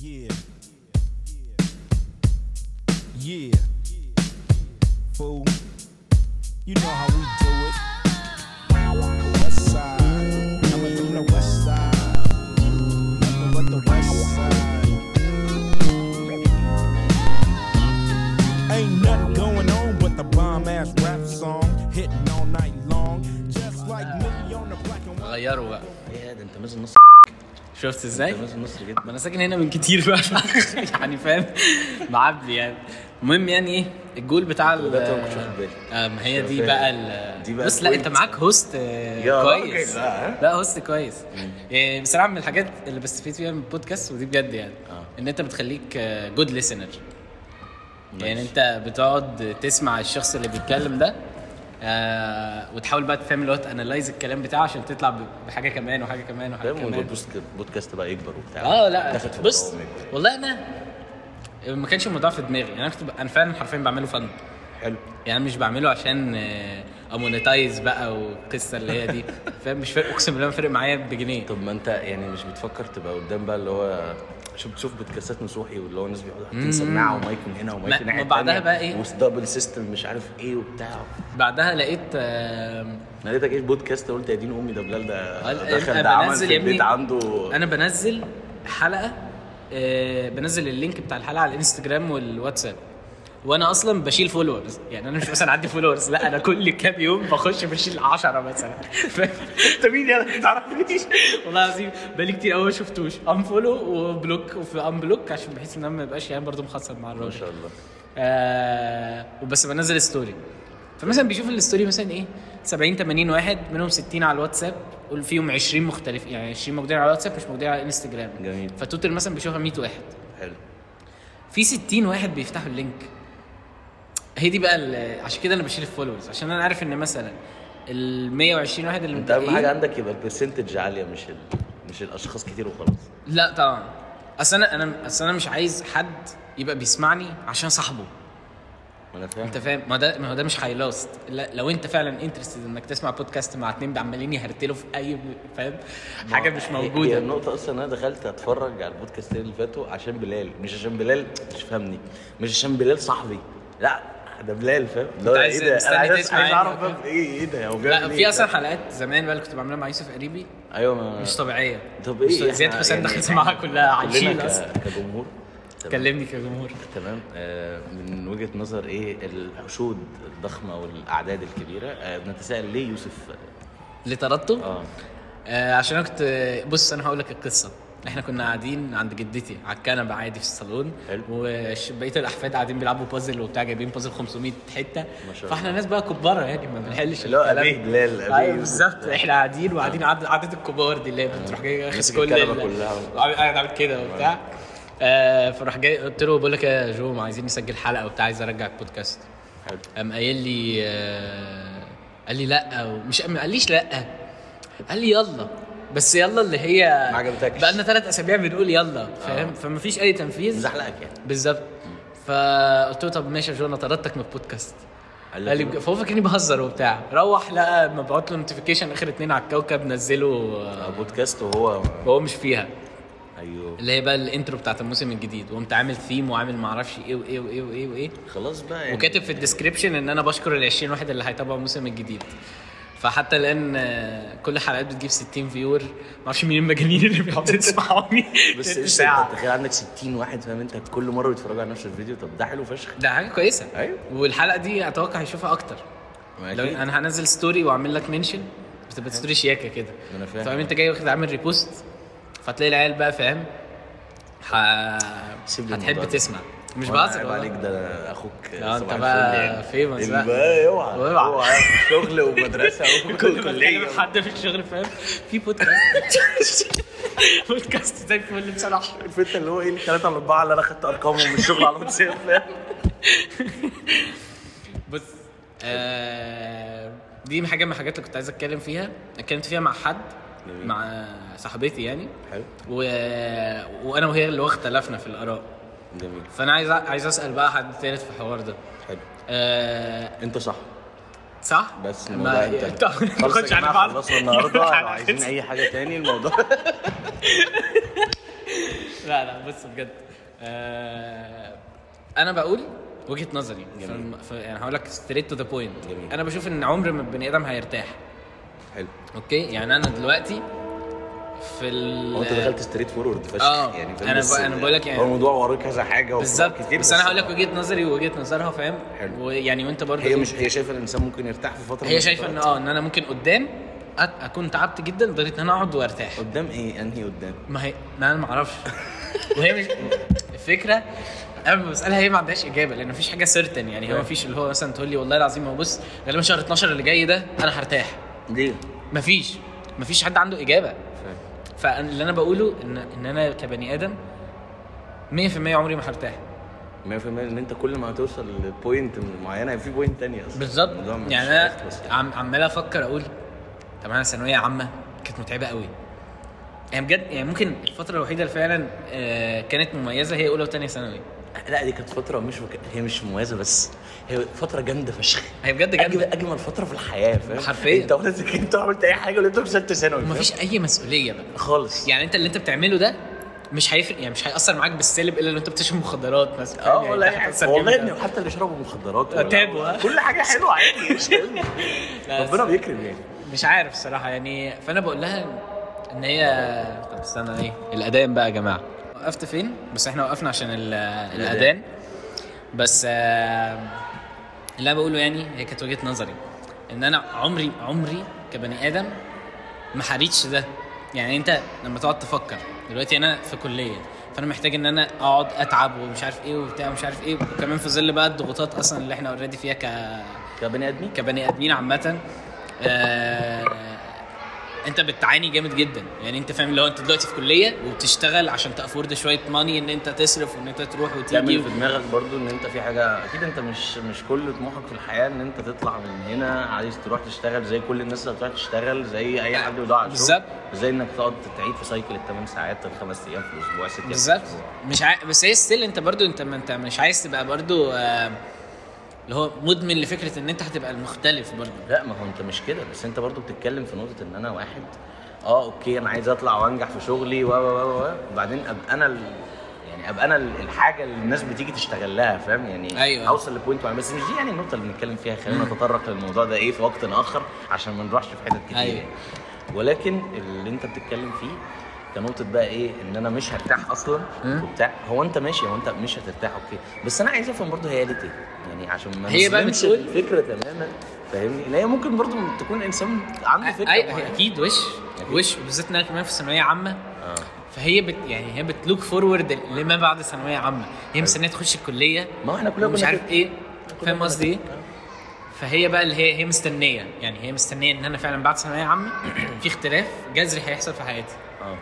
Yeah. Yeah. Fool. You know how we do it. West side. Coming from the west side. Nothing but the west side. Ain't nothing going on but the bomb ass rap song. Hitting all night long. Just like me on the black and white. غيروا بقى ايه ده انت نازل نص شفت إزاي؟ نص جدا ما أنا ساكن هنا من كتير بقى يعني فاهم معبي يعني المهم يعني إيه الجول بتاع ال-. آه، ما هي دي. بقى ال- دي بقى بص لا انت. معاك host آه، كويس لا. host كويس يعني بصراحة من الحاجات اللي بستفيد فيها من البودكاست ودي بجد يعني آه. إن انت بتخليك good listener يعني. انت بتقعد تسمع الشخص اللي بيتكلم ده آه وتحاول بقى تفهم اللي هو ت analyze الكلام بتاعه عشان تطلع بحاجة كمان وحاجة كمان وحاجة كمان. بوست- بودكاست بقى يكبر وبتاع. آه لا. بص. والله أنا ما كانش الموضوع في دماغي. يعني أنا كنت أنا فعلا حرفيا بعمله fun حلو. يعني مش بعمله عشان آه، أ monetize بقى والقصة اللي هي دي. فاهم؟ مش فارق أقسم بالله ما فارق معايا بجنيه. طب ما أنت يعني مش بتفكر تبقى قدام بقى اللي هو شوف بتشوف بودكاستات نصوحي واللي هو الناس بيقعدوا حاطين سماعة ومايك من هنا ومايك ما- من الناحيه ما بعدها التانية، بقى إيه؟ و double system مش عارف إيه وبتاع. بعدها لقيت آه، لقيتك إيه بودكاست؟ قلت يا دين أمي ده بلال ده قال- دخل ده عمل في البيت عنده. أنا بنزل حلقة آه، بنزل ال link بتاع الحلقة على الإنستجرام والواتساب. وأنا أصلا بشيل followers يعني أنا مش مثلا عندي followers لا أنا كل كام يوم بخش بشيل 10 مثلا؟ انت مين يا ما تعرفنيش؟ والله العظيم بقالي كتير قوي ما شفتوش. unfollow و block وفي unblock عشان بحيث إن أنا ما يبقاش يعني برضه مخصص مع ما الراجل شاء الله. آه وبس بنزل story فمثلا بيشوف ال story مثلا إيه؟ 70 80 واحد منهم 60 على الواتساب قول فيهم 20 مختلف يعني 20 موجودين على الواتساب مش موجودين على الانستجرام جميل. ف total مثلا بيشوفها 100 واحد. حلو. في 60 واحد بيفتحوا ال link. هي دي بقى عشان كده أنا بشيل ال followers عشان أنا عارف إن مثلا ال 120 واحد اللي أنت أهم حاجة عندك يبقى ال percentage عالية مش ال... مش الأشخاص كتير وخلاص. لا طبعا. أصل أنا أنا أصل أنا مش عايز حد يبقى بيسمعني عشان صاحبه. أنا فاهم. أنت فاهم؟ ما ده ما هو ده مش هي last لا لو أنت فعلا interested إنك تسمع بودكاست مع اتنين عمالين يهرتلوا في اي فاهم؟ حاجة مش هي موجودة. النقطة أصلا أنا دخلت أتفرج على البودكاستين اللي فاتوا عشان بلال. مش عشان بلال مش فاهمني مش عشان بلال صاحبي. لا. ده بلال فاهم؟ عايز- إيه ده؟ أنا عايز عايز يعني؟ بقى إيه؟ إيه ده؟ هو لا بيعمل في إيه؟ أصلا حلقات زمان بقى اللي كنت بعملها مع يوسف قريبي. أيوه ما مش طبيعية. طب إيه طبيعية. زياد حسين يعني دخل سماعها كلها عايشين أصلا. كجمهور. كلمني كجمهور. تمام. آه من وجهة نظر إيه الحشود الضخمة والأعداد الكبيرة؟ آه بنتساءل ليه يوسف؟ طردته آه. آه عشان أنا كنت بص أنا هقول لك القصة. إحنا كنا قاعدين عند جدتي على الكنبة عادي في الصالون. وبقية الأحفاد قاعدين بيلعبوا بازل وبتاع جايبين بازل 500 حتة. ما شاء فاحنا. ناس بقى كبار يعني ما بنحلش الكلام. أبيه بلال، يوسف. بالظبط. إحنا قاعدين وقاعدين قعدة قعدة الكبار دي اللي هي بتروح جاي ياخد كل قاعد عامل كده وبتاع. آه فراح جاي قلت له بقول لك يا جو ما عايزين نسجل حلقة وبتاع عايز أرجع البودكاست. حلو. قام قايل لي آه، قال لي لأ ومش ما قاليش لأ؟ قال لي يلا. بس يلا اللي هي ما عجبتكش. بقى لنا ثلاث أسابيع بنقول يلا فاهم؟ فما فيش أي تنفيذ. مزحلقك يعني. بالظبط. فقلت له طب ماشي يا جو أنا طردتك من البودكاست. قال لي لك فهو فاكرني بهزر وبتاع. روح لقى مبعوت له notification آخر اتنين على الكوكب نزله آه، آه، بودكاست وهو وهو مش فيها. أيوه. اللي هي بقى ال intro بتاعت الموسم الجديد. وقمت عامل ثيم وعامل معرفش إيه وإيه وإيه وإيه وإيه. خلاص بقى يعني. وكاتب في ال description إن أنا بشكر ال 20 واحد اللي هيتابعوا الموسم الجديد. فحتى الآن آه، كل حلقات بتجيب 60 viewer ما أعرفش مين المجانين اللي بيقعدوا يسمعوني. بس أنت تخيل عندك 60 واحد فاهم؟ أنت كل مرة بيتفرجوا على نفس الفيديو. طب ده حلو فشخ. ده حاجة كويسة. أيوه. والحلقة دي أتوقع هيشوفها أكتر. لو. أنا هنزل story وأعمل لك mention بتبقى story شياكة كده. ما أنا فاهم. فاهم أنت جاي واخد عامل repost فتلاقي العيال بقى فاهم؟ ح... هتحب. تسمع. مش بهزر عيب. عليك ده أخوك لا، أنت بقى famous اللي بقى. بقى أوعى. أوعى. شغل ومدرسة وكليه اتكلم حد في الشغل فاهم؟ في بودكاست بودكاست زي الفل بصراحة. انت اللي هو إيه الثلاثه ولا أربعة اللي أنا خدت أرقامهم من الشغل على الواتساب فاهم بص آه دي حاجة من الحاجات اللي كنت عايز أتكلم فيها. اتكلمت فيها مع حد. مع صاحبتي يعني. حلو. وأنا وهي اللي هو اختلفنا في الآراء. جميل. فأنا عايز عايز أسأل بقى حد ثالث في الحوار ده. حلو. آه أنت صح. صح؟ بس ما الموضوع انت انت ما خلاص تاخدش على بعض. خلصنا النهارده. لو عايزين أي حاجة تاني الموضوع لا لا بص بجد. آه أنا بقول وجهة نظري. جميل. ف... ف... يعني هقول لك straight to the point. أنا بشوف إن عمر ما البني آدم هيرتاح. حلو. okay؟ يعني أنا دلوقتي في ال هو انت دخلت straightforward فشخ آه. يعني فاهم بس ب- أنا بقول لك يعني- هو الموضوع وراه كذا حاجة بالظبط. كتير بس أنا هقول لك وجهة نظري ووجهة نظرها فاهم؟ حلو. ويعني وأنت برضه هي مش هي شايفة إن الإنسان ممكن يرتاح في فترة هي شايفة إن؟ آه إن أنا ممكن قدام أكون تعبت جدا لدرجة إن أنا أقعد وأرتاح. قدام إيه؟ أنهي قدام؟ ما هي ما أنا ما أعرفش. وهي مش الفكرة أنا بسألها هي ما عندهاش إجابة لأن مفيش حاجة certain يعني هو مفيش اللي هو مثلا تقول لي والله العظيم هو بص غالبا شهر 12 اللي جاي ده أنا هرتاح. ليه؟ مفيش. مفيش حد عنده إجابة. فاللي أنا بقوله ان إن أنا كبني آدم 100% عمري ما هرتاح 100% إن أنت كل ما هتوصل ل point معينة في point تانية أصلا. بالظبط. يعني أنا. عم عمال أفكر أقول طب أنا ثانوية عامة كانت متعبة قوي يعني بجد يعني ممكن الفترة الوحيدة اللي فعلا آه، كانت مميزة هي أولى وثانيه ثانوي. لا دي كانت فترة مش مك... هي مش مميزة بس هي فترة جامدة فشخ. هي بجد جامدة. أجمل فترة في الحياة فاهم؟ حرفيا. أنت ولا ولا عملت أي حاجة ولا أنت في ثالثه ثانوي؟ ومفيش أي مسؤولية بقى. خالص. يعني أنت اللي أنت بتعمله ده مش هيفرق يعني مش هيأثر معاك بالسالب إلا لو أنت بتشرب مخدرات مثلا. آه يعني والله يعني والله. حتى اللي شربوا مخدرات آه، تابوا، ها؟ كل حاجة حلوة عادي مش ربنا بيكرم يعني. مش عارف الصراحه يعني فأنا بقول لها إن هي طب استنى إيه؟ الاذان بقى يا جماعة. وقفت فين؟ بس إحنا وقفنا عشان ال- الأذان. بس آه، اللي أنا بقوله يعني هي كانت وجهة نظري. إن أنا عمري عمري كبني آدم ما حريتش ده. يعني أنت لما تقعد تفكر دلوقتي أنا في كلية فأنا محتاج إن أنا أقعد أتعب ومش عارف إيه وبتاع ومش عارف إيه. وكمان في ظل بقى الضغوطات أصلا اللي إحنا اوريدي فيها ك كبني آدمين؟ كبني آدمين عامة. آه انت بتعاني جامد جدا يعني انت فاهم هو انت دلوقتي في كلية وبتشتغل عشان ت afford شوية money ان انت تصرف وان انت تروح وتيجي تعمل. في دماغك برضو ان انت في حاجة أكيد انت مش مش كل طموحك في الحياة إن انت تطلع من هنا عايز تروح تشتغل زي كل الناس اللي بتروح تشتغل زي أي حد بيضيع. بالظبط. زي إنك تقعد تعيد في cycle الثمان ساعات الخمس أيام في الأسبوع ست أيام بالظبط. مش عا... بس هي still انت برضو انت ما انت مش عايز تبقى برضو آه اللي هو مدمن لفكرة إن أنت هتبقى المختلف برضو لا ما هو أنت مش كده بس أنت برضو بتتكلم في نقطة إن أنا واحد آه okay أنا عايز أطلع وأنجح في شغلي و و و و وبعدين أبقى أنا ال... يعني أبقى أنا ال- الحاجة اللي الناس بتيجي تشتغل لها فاهم يعني أيوة. أوصل ل point معين بس مش دي يعني النقطة اللي بنتكلم فيها خلينا نتطرق للموضوع ده إيه في وقت آخر عشان ما نروحش في حتت كتير أيوة. يعني. ولكن اللي أنت بتتكلم فيه كنقطة بقى إيه؟ إن أنا مش هرتاح أصلا وبتاع. هو أنت ماشي هو أنت مش هترتاح okay. بس أنا عايز أفهم برضه هي قالت إيه يعني عشان ما هي بقى بتقول- الفكرة تماما فاهمني؟ ان هي ممكن برضه تكون إنسان عنده فكرة معينة. أكيد وش؟ أكيد. وش؟ بالذات ان أنا كمان في ثانوية عامة. آه. فهي بت يعني هي بتلوك فورورد لما بعد ثانوية عامة. هي مستنية تخش الكلية ما إحنا كلنا كنا عارف. إيه. فاهم قصدي إيه. فهي بقى اللي هي هي مستنية. يعني هي مستنية إن أنا فعلا بعد ثانوية عامة في اختلاف جذري هيحصل في حياتي. آه.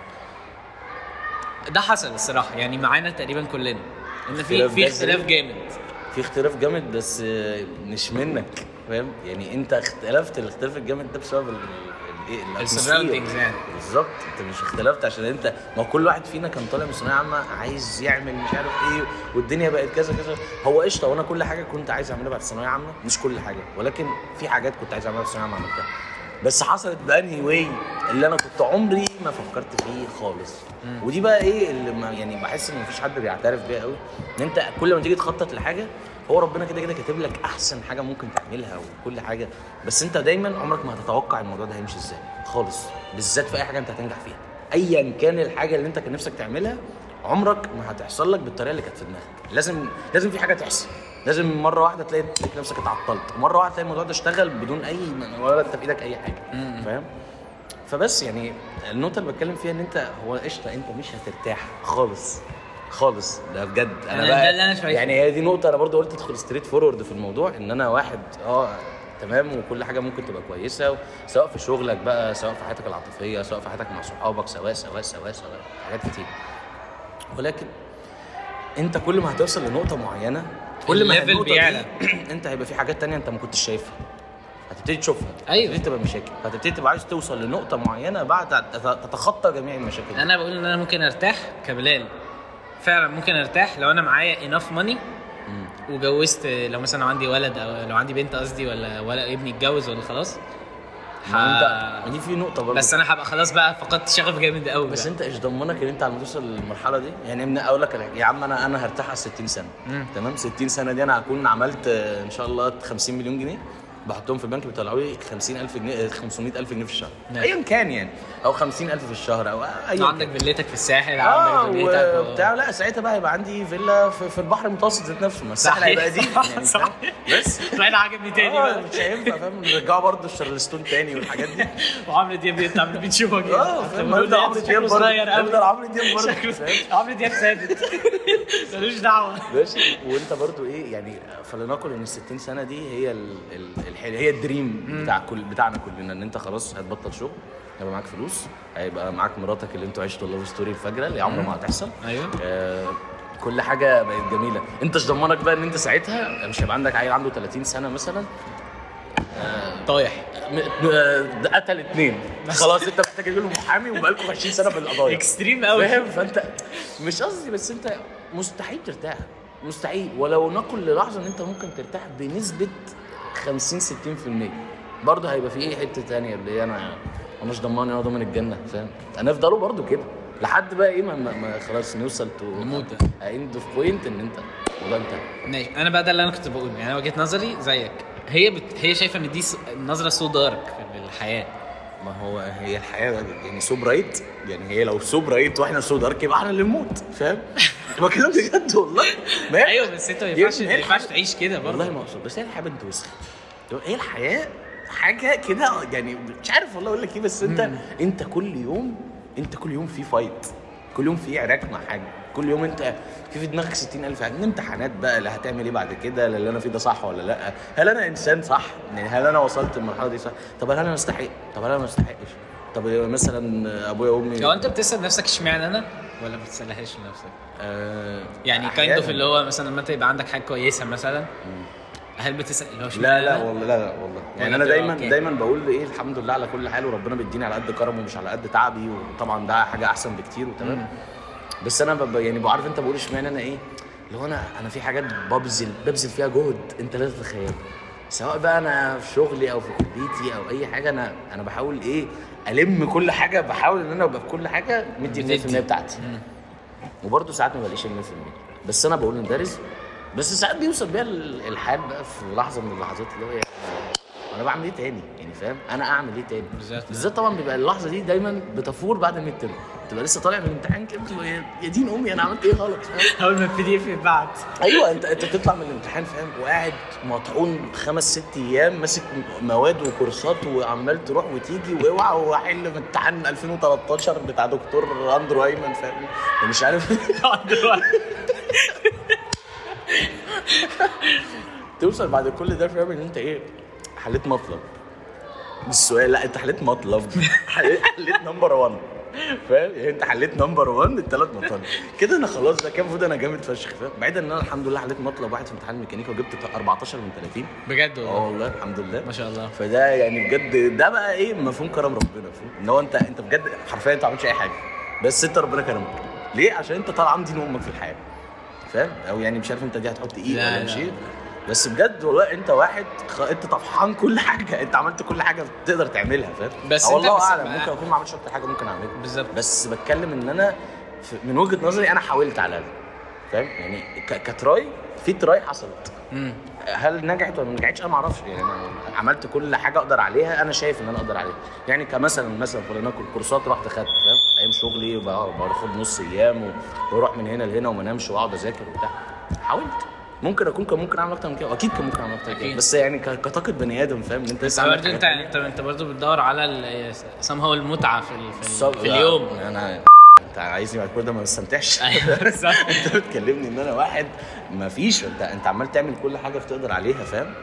ده حصل الصراحة. يعني معانا تقريبا كلنا إن في اختلاف في؟ اختلاف جامد. في اختلاف جامد بس مش منك فاهم؟ يعني أنت اختلفت الاختلاف الجامد ده بسبب إيه surroundings يعني. بالظبط. أنت مش اختلفت عشان أنت ما كل واحد فينا كان طالع من ثانوية عامة عايز يعمل مش عارف إيه والدنيا بقت كذا كذا. هو قشطة وأنا كل حاجة كنت عايز أعملها بعد ثانوية عامة مش كل حاجة ولكن في حاجات كنت عايز أعملها في ثانوية عامة عملتها. بس حصلت بأنهي واي اللي أنا كنت عمري ما فكرت فيه خالص. ودي بقى إيه اللي ما يعني بحس إن مفيش حد بيعترف بيها قوي. إن أنت كل ما تيجي تخطط لحاجة هو ربنا كده كده كاتب لك أحسن حاجة ممكن تعملها وكل حاجة. بس أنت دايما عمرك ما هتتوقع الموضوع ده هيمشي إزاي خالص بالذات في أي حاجة أنت هتنجح فيها. ايا كان الحاجة اللي أنت كان نفسك تعملها عمرك ما هتحصل لك بالطريقة اللي كانت في دماغك. لازم لازم في حاجة تحصل. لازم مرة واحدة تلاقي نفسك اتعطلت. مرة واحدة تلاقي الموضوع ده اشتغل بدون أي ولا انت في إيدك أي حاجة. فاهم؟ فبس يعني النقطة اللي بتكلم فيها إن أنت هو قشطة أنت مش هترتاح خالص خالص. ده بجد. أنا أنا بقى ده اللي أنا شايفه. يعني هي دي نقطة أنا برضو قلت ادخل straightforward في الموضوع إن أنا واحد آه تمام وكل حاجة ممكن تبقى كويسة سواء في شغلك بقى سواء في حياتك العاطفية سواء في حياتك مع صحابك سواء سواء سواء سواء حاجات كتير. ولكن أنت كل ما هتوصل لنقطة معينة كل ما ال level بيعلى. انت هيبقى في حاجات تانية انت ما كنتش شايفها هتبتدي تشوفها أيوة. هتبتدي تبقى مشاكل هتبتدي تبقى عايز توصل لنقطة معينة بعد تت- تتخطى جميع المشاكل. أنا بقول إن أنا ممكن أرتاح كبلال فعلا ممكن أرتاح لو أنا معايا enough money وجوزت لو مثلا عندي ولد أو لو عندي بنت قصدي ولا ولا ابني اتجوز ولا خلاص انت دي في نقطة برضه بس أنا هبقى خلاص بقى فقدت شغف جامد قوي بس بقى. أنت إيش ضمنك إن أنت على ما توصل للمرحلة دي؟ يعني من أقول لك يا عم أنا أنا هرتاح على 60 سنة. مم. تمام؟ 60 سنة دي أنا هكون عملت إن شاء الله 50 مليون جنيه. بحطهم في البنك بيطلعوا لي 50000 جنيه آه، 500000 جنيه في الشهر. نعم. ايا كان يعني. أو 50000 في الشهر أو ايا عندك. فيلتك في الساحل عندك دنيتك و- وبتاع لا ساعتها بقى هيبقى عندي فيلا في, في البحر المتوسط ذات نفسه ما الساحل. هيبقى دي يعني صح. بس. طلعنا عجبني تاني آه بقى. مش هينفع فاهم؟ نرجعوا برضه الشارلستون تاني والحاجات دي. وعمرو دياب انت عمرو بتشوفه كده. آه فاهم؟ عمرو دياب برضه صغير قوي. عمرو دياب برضه؟ عمرو دياب ثابت ملوش دعوة. ماشي. وانت برضو إيه يعني فلنقل ان ال 60 سنة دي هي ال ال الحل... هي ال dream بتاع كل بتاعنا كلنا إن أنت خلاص هتبطل شغل هيبقى معاك فلوس هيبقى معاك مراتك اللي أنتوا عشتوا love story الفجرة اللي عمرها ما هتحصل. أيوه. آه كل حاجة بقت جميلة. أنت إيش ضمنك بقى إن أنت ساعتها مش هيبقى عندك عيل عنده 30 سنة مثلا؟ طايح. م- م- ده قتل اتنين. خلاص أنت محتاج تجيب له محامي وبقالكم 20 سنة في القضايا extreme قوي فاهم؟ فأنت مش قصدي بس أنت مستحيل ترتاح. مستحيل. ولو نقل للحظة إن أنت ممكن ترتاح بنسبة 50 60% برضه هيبقى في إيه حتة تانية اللي أنا أنا مش ضمان أنا ضامن الجنة فاهم؟ هنفضلوا برضه كده. لحد بقى إيه ما, ما, خلاص نوصل to نموت. end of point إن أنت وده أنت. ماشي. أنا بقى ده اللي أنا كنت بقوله. يعني أنا وجهة نظري زيك. هي بت... هي شايفة إن دي س... نظرة so dark للحياه ما هو هي الحياة يعني so bright يعني هي لو so bright وإحنا so dark يبقى إحنا اللي نموت فاهم؟ بكلم بجد والله. ما أيوه بس أنت ما ينفعش ما ينفعش تعيش كده برضه. والله ما أقصد. بس هي الحياة بنت وسخ هي الحياة حاجة كده يعني مش عارف والله أقول لك إيه بس انت أنت كل يوم أنت كل يوم في fight كل يوم في عراك مع حاجة. كل يوم أنت في في دماغك 60000 حاجة. امتحانات بقى اللي هتعمل إيه بعد كده؟ لا اللي أنا فيه ده صح ولا لا؟ هل أنا إنسان صح؟ يعني هل أنا وصلت للمرحلة دي صح؟ طب هل أنا استحق طب هل أنا ما استحقش طب مثلا أبويا وأمي لو أنت بتسأل نفسك اشمعنى أنا؟ ولا ما بتسألهاش لنفسك؟ آه يعني kind. of اللي هو مثلا لما أنت يبقى عندك حاجة كويسة مثلا هل بتسأل اللي هو لا لا؟ والله لا لا والله. يعني ولا أنا دايما okay؟ دايما بقول إيه الحمد لله على كل حال وربنا بيديني على قد كرمه ومش على قد تعبي وطبعا ده حاجة أحسن بكتير وتمام. بس أنا بب يعني بعرف أنت بقول اشمعنى أنا إيه؟ اللي هو أنا أنا في حاجات ببذل ببذل فيها جهد أنت لا تتخيل سواء بقى أنا في شغلي أو في كليتي أو أي حاجة أنا أنا بحاول إيه ألم كل حاجة بحاول إن أنا أبقى في كل حاجة مدي ال 100% بتدي. بتاعتي. وبرضه ساعات ما بلاقيش ال 100% بس أنا بقول إن ده رزق. بس ساعات بيوصل بيها ال- الحال بقى في لحظة من اللحظات اللي هو يعني أنا بعمل إيه تاني؟ يعني فاهم؟ أنا اعمل إيه تاني؟ بالظبط. بالذات طبعا بيبقى اللحظة دي دايما بتفور بعد الميد ترم تبقى لسه طالع من الامتحان كده بتبقى يا دين أمي أنا عملت إيه غلط؟ أول ما ال PDF يتبعت. أيوه انت أنت بتطلع من الامتحان فاهم؟ وقاعد مطحون خمس ست أيام ماسك مواد وكورسات وعمال تروح وتيجي واوعى واحل امتحان 2013 بتاع دكتور اندرو ايمن فاهم؟ ومش عارف. توصل بعد كل ده فاهم؟ إن أنت إيه؟ حليت مطلب. مش سؤال لا انت حليت مطلب. حليت number 1 فاهم؟ يعني انت حليت number 1 الثلاث مطالب. كده أنا خلاص ده كان المفروض أنا جامد فشخ فاهم؟ بعيدا ان أنا الحمد لله حليت مطلب واحد في امتحان الميكانيكا وجبت 14 من 30 بجد آه والله والله الحمد لله. ما شاء الله. فده يعني بجد ده بقى إيه مفهوم كرم ربنا فاهم؟ ان هو انت انت بجد حرفيا انت ما عملتش اي حاجة. بس انت ربنا كرمك. ليه؟ عشان انت طالع عين أمك في الحياة فاهم؟ أو يعني مش عارف انت دي هتحط إيه لا، ولا لا. مش إيه بس بجد والله انت واحد خ... انت طفحان كل حاجة. انت عملت كل حاجة تقدر تعملها فاهم؟ بس أو والله أعلم. ممكن أكون ما عملتش أكتر حاجة ممكن أعملها. بالظبط. بس بتكلم إن أنا. من وجهة نظري أنا حاولت على الاقل فاهم؟ يعني ك... كتراي في تراي حصلت. امم هل نجحت ولا ما نجحتش؟ أنا ما أعرفش. يعني أنا عملت كل حاجة أقدر عليها. أنا شايف إن أنا أقدر عليها. يعني كمثلا مثلا فلناكل كورسات رحت خدت فاهم؟ أيام شغلي باخد نص أيام وأروح من هنا لهنا وما أنامش وأقعد أذاكر وبتاع. حاولت. ممكن أكون كان ممكن أعمل أكتر من كده وأكيد كان ممكن أعمل أكتر من كده. بس يعني كطاقة بني آدم فاهم؟ إن أنت بس برضه أنت أنت أنت برضه بتدور على سام هاو المتعة في ال- في, ال- في اليوم. أنا أنت عايزني بعد كل ده ما استمتعش أيوه بالظبط. انت بتكلمني إن أنا واحد ما فيش أنت أنت عمال تعمل كل حاجة بتقدر عليها فاهم؟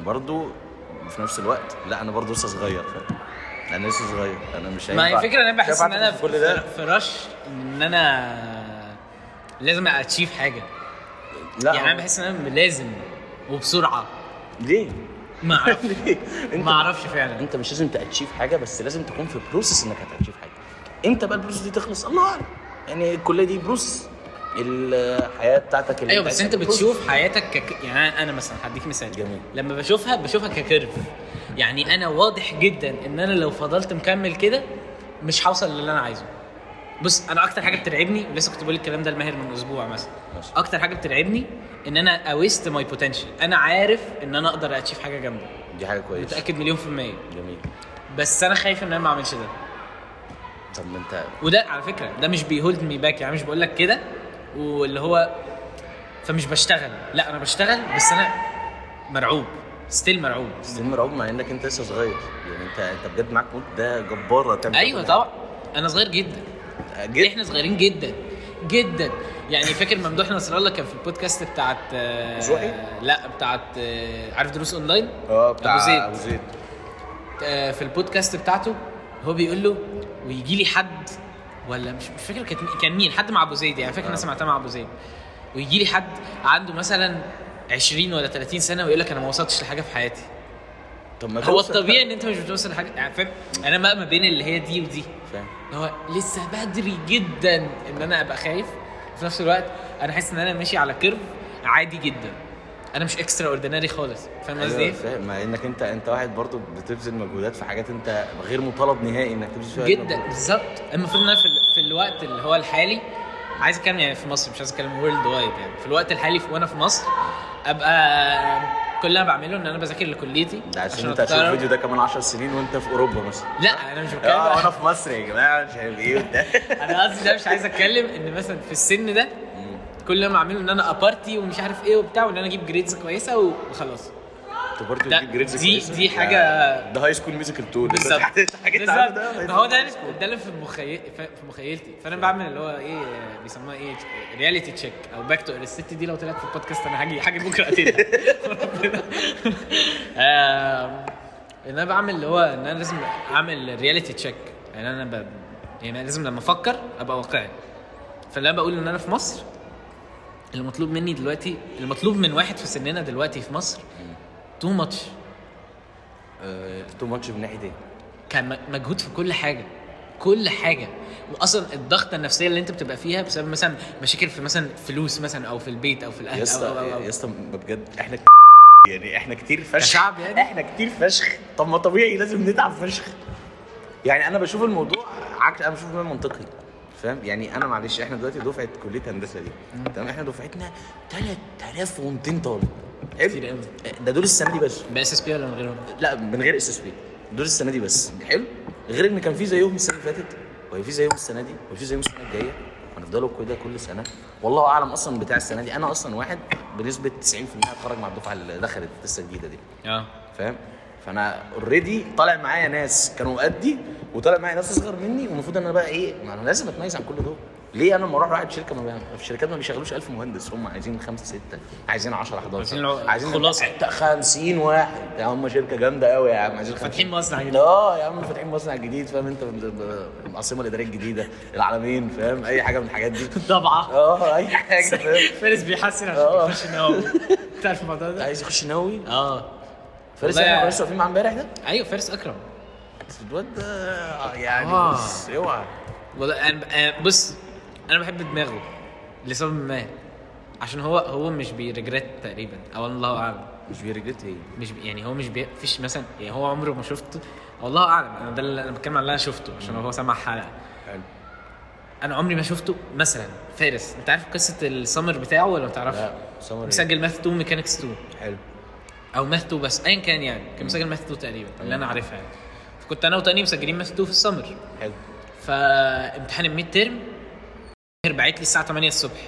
وبرضه في نفس الوقت لا أنا برضه لسه صغير فاهم؟ أنا لسه صغير أنا مش ما هي الفكرة إن أنا بحس إن أنا في في rush إن أنا لازم achieve حاجة. لا. يعني أنا بحس إن أنا لازم وبسرعة. ليه؟ ما أعرفش ما أعرفش فعلا. أنت مش لازم ت achieve حاجة بس لازم تكون في process إنك هت achieve حاجة. إمتى بقى ال process دي تخلص؟ الله أعلم. يعني الكلية دي process الحياة بتاعتك اللي أيوه بس أنت. بتشوف حياتك كك... يعني أنا مثلا هديك مثال. جميل. لما بشوفها بشوفها ك curve يعني أنا واضح جدا إن أنا لو فضلت مكمل كده مش هوصل للي أنا عايزه. بص أنا أكتر حاجة بترعبني ولسه كنت بقول الكلام ده لماهر من أسبوع مثلا. أكتر حاجة بترعبني إن أنا أ waste my potential أنا عارف إن أنا أقدر achieve حاجة جامدة. دي حاجة كويسة. متأكد مليون في المية. جميل. بس أنا خايف إن أنا ما أعملش ده. طب ما أنت وده على فكرة ده مش بي hold me back يعني مش بقول لك كده واللي هو فمش بشتغل. لا أنا بشتغل بس أنا مرعوب. still مرعوب. still مرعوب مع إنك أنت لسه صغير. يعني أنت أنت بجد معاك mood ده جبار. تعمل أيوه طبعا. أنا صغير جدا. جد؟ إحنا صغيرين جدا جدا. يعني فاكر ممدوح نصر الله كان في البودكاست بتاعت آه، زوحي؟ لا بتاعت آه، عارف دروس أونلاين؟ آه بتاع أبو زيد. أبو زيد. آه، في البودكاست بتاعته هو بيقول له ويجي لي حد ولا مش مش فاكر كان كان مين حد مع أبو زيد يعني فاكر أنا سمعتها مع أبو زيد. ويجي لي حد عنده مثلا 20 ولا 30 سنة ويقول لك أنا ما وصلتش لحاجة في حياتي. طب ما هو. الطبيعي إن أنت مش بتوصل لحاجة يعني فاهم؟ أنا بقى ما بين اللي هي دي ودي. فاهم. هو لسه بدري جدا إن أنا أبقى خايف. وفي نفس الوقت أنا حاسس إن أنا ماشي على curve عادي جدا. أنا مش extraordinary خالص. فاهم قصدي أيوه إيه؟ فاهم. مع إنك أنت أنت واحد برضه بتبذل مجهودات في حاجات أنت غير مطالب نهائي إنك تبذل فيها جدا. بالظبط. المفروض إن أنا في, ال- في الوقت اللي هو الحالي عايز أتكلم يعني في مصر مش عايز أتكلم worldwide يعني. في الوقت الحالي في- وأنا في مصر أبقى كل اللي أنا بعمله إن أنا بذاكر لكليتي ده عشان أنت هتشوف. الفيديو ده كمان 10 سنين وأنت في أوروبا مثلا. لا أنا مش بتكلم آه وأنا في مصر يا جماعة مش عارف إيه وبتاع. أنا قصدي ده مش عايز أتكلم إن مثلا في السن ده كل اللي أنا بعمله إن أنا أ party ومش عارف إيه وبتاع وإن أنا أجيب grades كويسة وخلاص. انت برضه بتجيب grades دي-. دي حاجة- يعني ده High School Musical two بالظبط. بالظبط. هو ده ده اللي في مخيل في مخيلتي. فأنا بعمل اللي هو إيه بيسموها إيه reality check أو back to الست دي لو طلعت في البودكاست أنا هاجي هاجي بكرة أقتلها. إن أنا بعمل اللي هو إن أنا لازم أعمل reality check يعني أنا ب... يعني أنا لازم لما أفكر أبقى واقعي. فاللي أنا بقول إن أنا في مصر اللي مطلوب مني دلوقتي اللي مطلوب من واحد في سننا دلوقتي في مصر too much تو ماتش من ناحية إيه؟ كان مجهود في كل حاجة. كل حاجة. واصلا الضغطه النفسية اللي أنت بتبقى فيها بسبب مثلا مشاكل في مثلا فلوس مثلا أو في البيت أو في الأهل يا اسطى أو أو أو. يا اسطى بجد إحنا يعني إحنا كتير فشخ. كشعب يعني؟ إحنا كتير فشخ. طب ما طبيعي لازم نتعب فشخ. يعني أنا بشوف الموضوع عكس أنا بشوف الموضوع منطقي. فاهم؟ يعني أنا معلش إحنا دلوقتي دفعة كلية هندسة دي. تمام؟ إحنا دفعتنا 3200 طالب؟ كتير قوي. ده دول السنة دي بس. ب SSP ولا من غيرهم؟ لا من غير SSP. دول السنة دي بس. حلو. غير إن كان في زيهم السنة اللي فاتت وهي في زيهم السنة دي وفي زيهم السنة الجاية هنفضلوا كده كل سنة. والله أعلم أصلا بتاع السنة دي. أنا أصلا واحد بنسبة 90% هتخرج مع الدفعة اللي دخلت لسه الجديدة دي. آه. فاهم؟ فأنا already طالع معايا ناس كانوا قدي وطالع معايا ناس أصغر مني والمفروض إن أنا بقى إيه ما أنا لازم اتميز عن كل دول. ليه أنا لما أروح واحد شركة ما. في الشركات ما بيشغلوش 1000 مهندس هم عايزين خمسة ستة عايزين 10 11 عايزين الع- عايزين خلاصة. 50 واحد يا هم شركة جامدة قوي يا عم عايزين فاتحين 50. مصنع جديد. آه يا عم فاتحين مصنع جديد فاهم أنت العاصمة الإدارية الجديدة العالمين فاهم أي حاجة من الحاجات دي طبعا آه أي حاجة فارس بيحسن آه. عشان يخش النووي تعرف الموضوع ده؟ عايز يخش نووي آه فارس إحنا لسه واقفين معاه امبارح ده أيوه فارس أكرم الواد ده يعني آه. بص أوعى بص أنا بحب دماغه لسبب ما عشان هو هو مش بي regret تقريبا. أو الله أعلم. مش بي regret إيه؟ مش بي يعني هو مش بي فيش مثلا يعني هو عمره ما شفته. والله أعلم. أنا ده اللي أنا بتكلم عن اللي أنا شفته عشان هو سمع حلقة. حلو. أنا عمري ما شفته مثلا. فارس. أنت عارف قصة السمر بتاعه ولا ما تعرفش؟ لا summer مسجل math 2 mechanics 2 حلو. أو math 2 بس ايا كان يعني. كان مسجل math 2 تقريبا اللي أنا عارفها يعني. فكنت أنا وتاني مسجلين math 2 في ال summer. حلو. فامتحان ال midterm ماهر باعت لي الساعة 8 الصبح.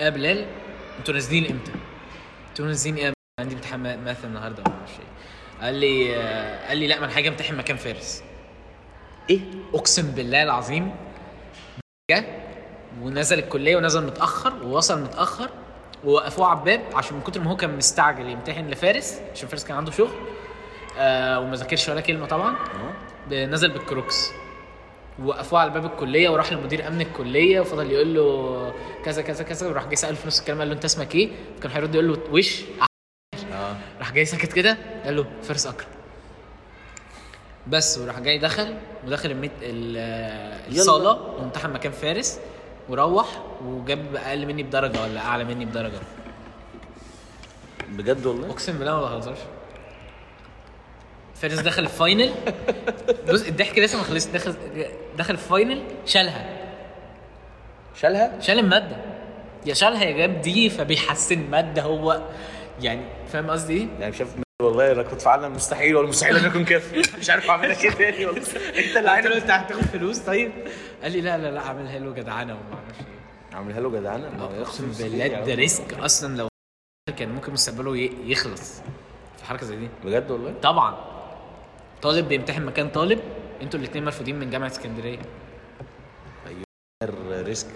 يا بلال أنتوا نازلين إمتى؟ أنتوا نازلين إيه يا بلال؟ عندي امتحان ما- math النهارده ولا معرفش إيه قال لي آه، قال لي لا ما أنا هاجي امتحن مكان فارس. إيه؟ أقسم بالله العظيم جه ونزل الكلية ونزل متأخر ووصل متأخر ووقفوه على الباب عشان من كتر ما هو كان مستعجل يمتحن لفارس عشان فارس كان عنده شغل. آه وما ذاكرش ولا كلمة طبعا. أه. نزل بالكروكس. وقفوه على باب الكلية وراح لمدير أمن الكلية وفضل يقول له كذا كذا كذا وراح جاي سأله في نص الكلام قال له أنت اسمك إيه؟ كان هيرد يقول له وش؟ آه. راح جاي ساكت كده قال له فارس اكرم بس وراح جاي دخل ودخل الميت ال- الصالة وامتحن مكان فارس وروح وجاب أقل مني بدرجة ولا أعلى مني بدرجة. بجد والله؟ أقسم بالله ما بهزرش. فارس دخل ال final بص الضحك لسه ما خلصش. دخل دخل الفاينل شالها. شالها؟ شال المادة. يا شالها يا جاب دي فبيحسن مادة هو. يعني فاهم قصدي إيه؟ يعني شايف والله أنا كنت فعلا مستحيل ولا مستحيل أن اكون كافي مش عارف اعملها كده تاني والله. أنت اللي عارف أنت هتاخد فلوس؟ طيب؟ قال لي لا لا لا أعملها له جدعانه وما أعرفش إيه. عاملها له جدعانه أقسم بالله ده. risk أصلا لو كان ممكن مستقبله يخلص. في حركة زي دي. بجد والله؟ طبعا. طالب بيمتحن مكان طالب أنتوا الاثنين مرفوضين من جامعة اسكندرية. risk.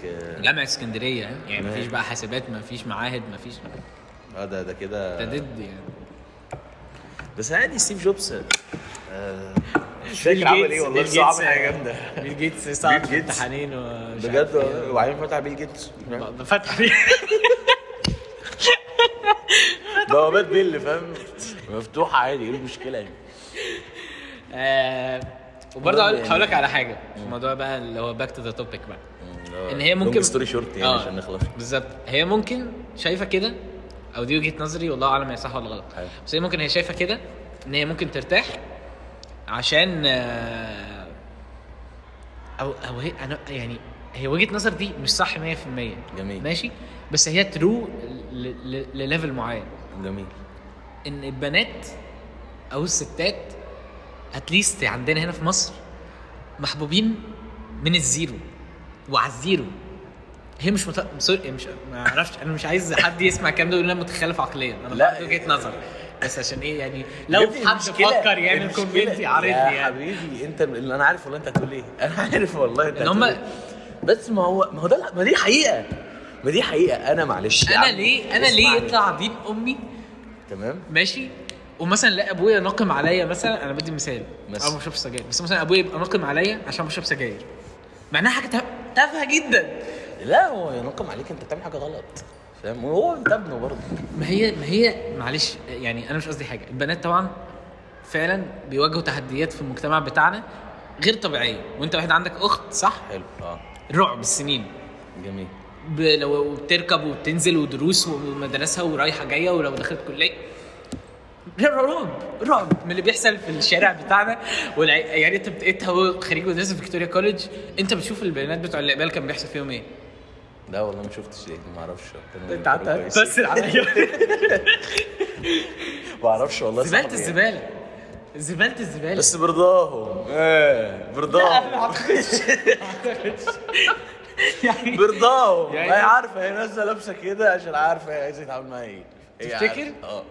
جامعة اسكندرية؟ يعني. مفيش بقى حاسبات مفيش معاهد مفيش. آه ده ده كده. ده ضد يعني. بس عادي ستيف جوبز. آه، مش بيل فاكر عمل إيه والله؟ بيل بس عمل حاجة جامدة. بيل جيتس صعب بيل في. امتحانين بجد إيه. وبعدين فتح بيل جيتس. ده فتح فيه بوابات بيل فاهم؟ مفتوحة عادي إيه المشكلة يعني؟ آه، وبرضه هقول يعني- لك على حاجة. في الموضوع بقى اللي هو back to the topic بقى. إن هي ممكن story short يعني آه، عشان نخلص. بالظبط. هي ممكن شايفة كده أو دي وجهة نظري والله أعلم هي صح ولا غلط. أيوة. بس هي ممكن هي شايفة كده إن هي ممكن ترتاح عشان آه، أو أو هي أنا يعني هي وجهة نظر دي مش صح 100% جميل. ماشي؟ بس هي true ل level معين. جميل. إن البنات أو الستات at least عندنا هنا في مصر محبوبين من الزيرو وعلى الزيرو. هي مش مت... sorry مش ما أعرفش أنا مش عايز حد يسمع الكلام ده ويقول أنا متخلف عقليا. أنا لا. وجهة نظر. بس عشان إيه يعني يا لو حد فكر يعمل comment يا يعني. حبيبي أنت اللي أنا عارف والله أنت هتقول إيه. أنا عارف والله أنت إن هتقول إيه. بس ما هو ما هو ده ما دي حقيقة. ما دي حقيقة. أنا معلش يا أنا ليه أنا ليه. يطلع دين أمي؟ تمام. ماشي؟ ومثلا لا أبويا ناقم عليا مثلا أنا بدي مثال. مثلا. أنا ما بشربش سجاير. بس مثلا أبويا يبقى ناقم عليا عشان بشرب سجاير. مع انها حاجة تافهه- جدا. لا هو ينقم عليك أنت بتعمل حاجة غلط. فاهم؟ وهو انت ابنه برضه. ما هي ما هي معلش يعني أنا مش قصدي حاجة. البنات طبعا فعلا بيواجهوا تحديات في المجتمع بتاعنا غير طبيعية. وأنت واحد عندك أخت صح؟ حلو. آه. رعب السنين. جميل. لو بتركب وبتنزل ودروس ومدرسها ورايحة جاية ولو دخلت كلية. رعب رعب من اللي بيحصل في الشارع بتاعنا. والع... يعني انت بت... انت هو خريج مدرسة فيكتوريا كوليدج. انت بتشوف البنات بتوع الاقبال كان بيحصل فيهم إيه؟ لا والله ما شفتش إيه ما أعرفش. انت قعدت. تمثل عليا ما أعرفش والله زبالة يعني. الزبالة. زبالة الزبالة. بس برضاهم. إيه برضاهم. يعني برضاهم. يعني- هي عارفة هي نازلة لابسة كده عشان عارفة هي عايزة تتعامل معايا. إيه تفتكر؟ آه.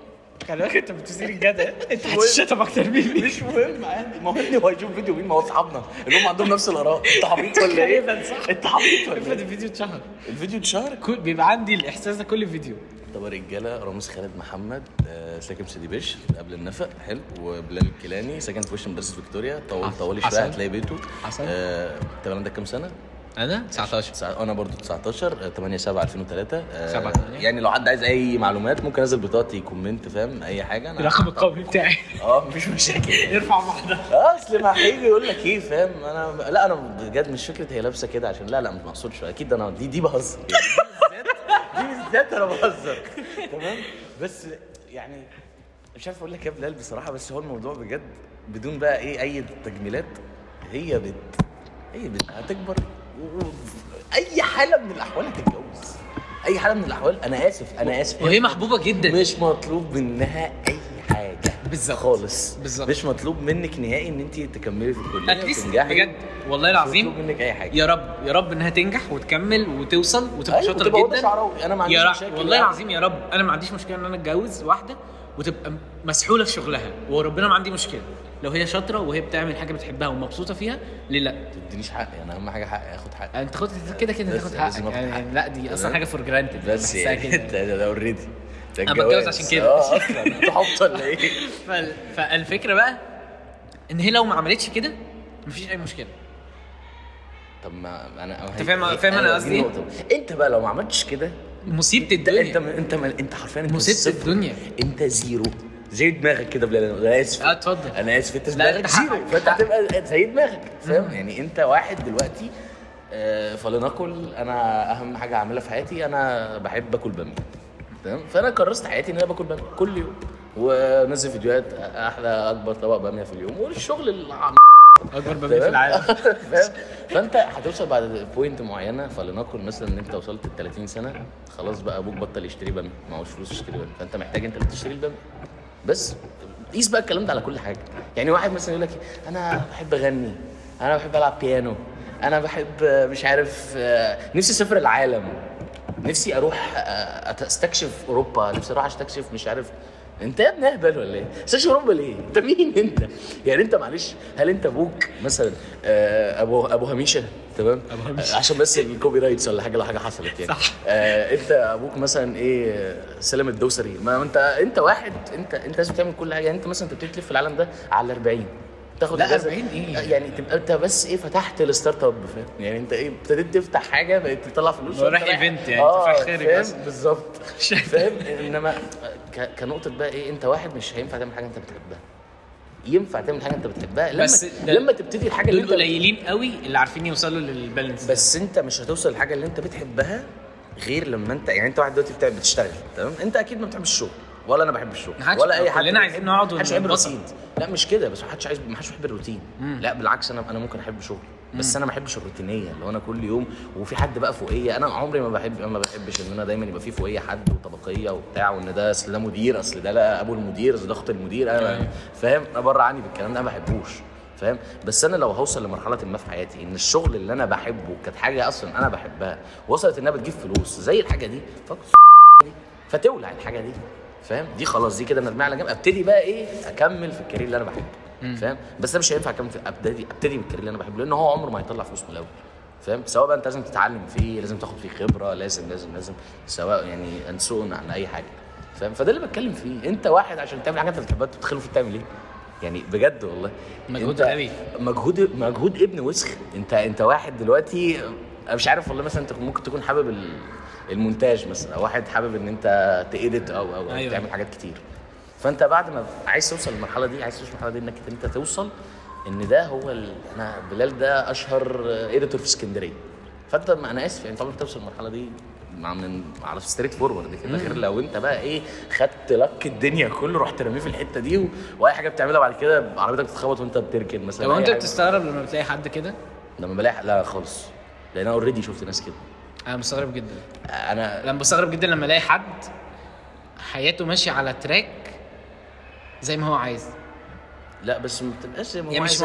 خلي بالك انت بتثير الجدل. انت هتشتم أكتر مني. مش مهم عادي. ما هو ابني هو هيشوف فيديو مين؟ ما هو أصحابنا. اللي هم عندهم نفس الآراء. أنت عبيط ولا تقريباً إيه؟ صح. أنت عبيط ولا افرض إيه؟ الفيديو اتشهر. الفيديو اتشهر؟ كل- بيبقى عندي الإحساس ده كل فيديو. طب يا رجالة رامز خالد محمد آه، ساكن في سيدي بشر قبل النفق. حلو. وبلال الكيلاني ساكن في وش مدرسة فيكتوريا. طول حصل. شوية هتلاقي بيته. حصل. آه، انت عندك كام سنة؟ أنا؟ 19 تسعة- أنا برضو 19 آه، 8 7 2003 آه، سبعة تمانية. يعني لو حد عايز أي معلومات ممكن أنزل بطاقتي comment فاهم؟ أي حاجة أنا الرقم القومي بتاعي. آه. مفيش مشاكل. ارفع واحدة. آه اصل ما هيجي يقول لك إيه فاهم؟ أنا لا أنا بجد مش فكرة هي لابسة كده عشان لا لا ما اقصدش أكيد أنا دي دي بهزر. دي بالذات- دي بالذات أنا بهزر. تمام؟ بس يعني مش عارف أقول لك يا بلال بصراحة بس هو الموضوع بجد بدون بقى إيه أي تجميلات هي بت هي بت هتكبر. اي حاله من الاحوال هتتجوز. اي حاله من الاحوال. أنا اسف أنا اسف. وهي محبوبة جدا. مش مطلوب منها اي حاجة. بالظبط. خالص. بالظبط. مش مطلوب منك نهائي ان انت تكملي في الكلية وتنجحي. بجد. والله العظيم مطلوب منك أي حاجة. يا رب يا رب إنها تنجح وتكمل وتوصل وتبقى أيوة، شاطرة جدا. أنا ما عنديش يا رب مشاكل والله يعني. العظيم يا رب. أنا ما عنديش مشكلة إن أنا أتجوز واحدة وتبقى مسحولة في شغلها. وربنا ما عندي مشكلة. لو هي شاطرة وهي بتعمل حاجة بتحبها ومبسوطة فيها ليه لأ ما تدينيش حقي أنا أهم حاجة حقي آخد حقي أنت خد كده كده تاخد حقك يعني. لأ دي أصلا؟ حاجة for granted بس يعني كده ده already أنا بتجوز عشان كده. آه أصلا انت ولا إيه؟ فال- فالفكرة بقى إن هي لو ما عملتش كده مفيش أي مشكلة طب ما أنا أنت فاهم- فاهم أنا قصدي إيه؟ أنت بقى لو ما عملتش كده مصيبة انت أنت الدنيا أنت انت, أنت حرفيا أنت مصيبة صفر. الدنيا. أنت زيرو زي دماغك كده بلا أنا آسف. آه اتفضل. أنا آسف أنت دماغك زيرو. فأنت هتبقى زي دماغك فاهم؟ يعني أنت واحد دلوقتي آه، فلنقل أنا أهم حاجة أعملها في حياتي أنا بحب اكل بامية تمام؟ فأنا كرست حياتي إن أنا باكل بامية كل يوم ونزل فيديوهات أحلى أكبر طبق بامية في اليوم والشغل العم أكبر بامية في العالم. فأنت هتوصل بعد point معينة فلنقل مثلا إن أنت وصلت ل 30 سنة خلاص بقى أبوك بطل يشتري بامية معهوش فلوس يشتري بامية فأنت محتاج أنت اللي تشتري البامية. بس قيس بقى الكلام ده على كل حاجة. يعني واحد مثلا يقول لك أنا بحب أغني أنا بحب ألعب بيانو أنا بحب مش عارف نفسي أسافر العالم نفسي أروح أستكشف أوروبا نفسي أروح أستكشف مش عارف انت يا ابني اهبل ولا إيه؟ استكشف اوروبا ليه؟ انت مين انت؟ يعني انت معلش هل انت أبوك مثلا آه، ابو ابو هميشه تمام؟ أبو هميشة. آه، عشان بس ال copyrights ولا حاجة لو حاجة حصلت يعني صح. آه انت أبوك مثلا إيه سلم الدوسري ما انت انت واحد انت انت لازم تعمل كل حاجة يعني انت مثلا تبتدي تلف في العالم ده على 40 تاخد لا، إجازة. 40 إيه؟ آه، يعني تبقى انت بس إيه فتحت ال startup فاهم يعني انت إيه ابتديت تفتح حاجة بقيت تطلع فلوس رايح event يعني، آه فاهم أصلا. بالظبط؟ فاهم انما كنقطة بقى إيه انت واحد مش هينفع تعمل حاجة انت بتحبها ينفع تعمل حاجة انت بتحبها لما بس لما تبتدي الحاجة اللي دول انت قليلين قوي اللي عارفين يوصلوا للبالانس. بس انت مش هتوصل للحاجة اللي انت بتحبها غير لما انت يعني انت واحد دلوقتي بتشتغل تمام انت أكيد ما بتحبش الشغل ولا أنا بحب الشغل. ولا أي حد كلنا عايزين نقعد محدش وننبسط. الروتين. لا مش كده. بس محدش عايز محدش بيحب الروتين. لا بالعكس أنا أنا ممكن أحب شغل. بس أنا ما بحبش الروتينية. اللي هو أنا كل يوم وفي حد بقى فوقيه أنا عمري ما بحب ما بحبش إن أنا دايما يبقى في فوقيه حد وطبقية وبتاع وإن ده أصل ده مدير أصل ده لا أبو المدير أصل ده أخت المدير أنا أيوة. فاهم؟ أنا بره عني بالكلام ده ما بحبوش. فاهم؟ بس أنا لو هوصل لمرحلة ما في حياتي إن الشغل اللي أنا بحبه كانت حاجة أصلا أنا بحبها وصلت إنها بتجيب فلوس زي الحاجة دي فتولع الحاجة دي. فاهم؟ دي خلاص دي كده نرميها على جنب. أبتدي بقى إيه؟ أكمل في الكارير اللي أنا بحبه فاهم؟ بس أنا مش هينفع أكمل في أبتدي أبتدي من الكارير اللي أنا بحبه لأن هو عمره ما هيطلع فلوس من الأول فاهم؟ سواء بقى أنت لازم تتعلم فيه لازم تاخد فيه خبرة لازم لازم لازم سواء يعني انسون عن أي حاجة فاهم؟ فده اللي بتكلم فيه. أنت واحد عشان تعمل حاجة أنت بتحبها تدخله في تعمل إيه؟ يعني بجد والله. مجهود قوي. مجهود مجهود ابن وسخ. أنت أنت واحد دلوقتي أنا مش عارف والله مثلا أنت ممكن تكون حابب ال- المونتاج مثلا أو واحد حابب إن أنت تأديت أو أو, أو أيوة. تعمل حاجات كتير. فأنت بعد ما عايز توصل للمرحلة دي عايز توصل للمرحلة دي إنك أنت توصل إن ده هو ال... أنا بلال ده أشهر editor في اسكندرية. فأنت ما أنا آسف يعني طبعا توصل للمرحلة دي مع من على straightforward كده غير لو أنت بقى إيه خدت لك الدنيا كله رحت رميه في الحتة دي و... وأي حاجة بتعملها بعد كده عربيتك بتتخبط وأنت بتركن مثلا أي أنت. بتستغرب لما بتلاقي حد كده؟ لما بلاقي لا خالص. لأن أنا already شفت ناس كده. أنا مستغرب جدا. أنا لما بستغرب جدا لما ألاقي حد حياته ماشية على track زي ما هو عايز. لا بس ما بتبقاش زي ما هو يعني مش عايز.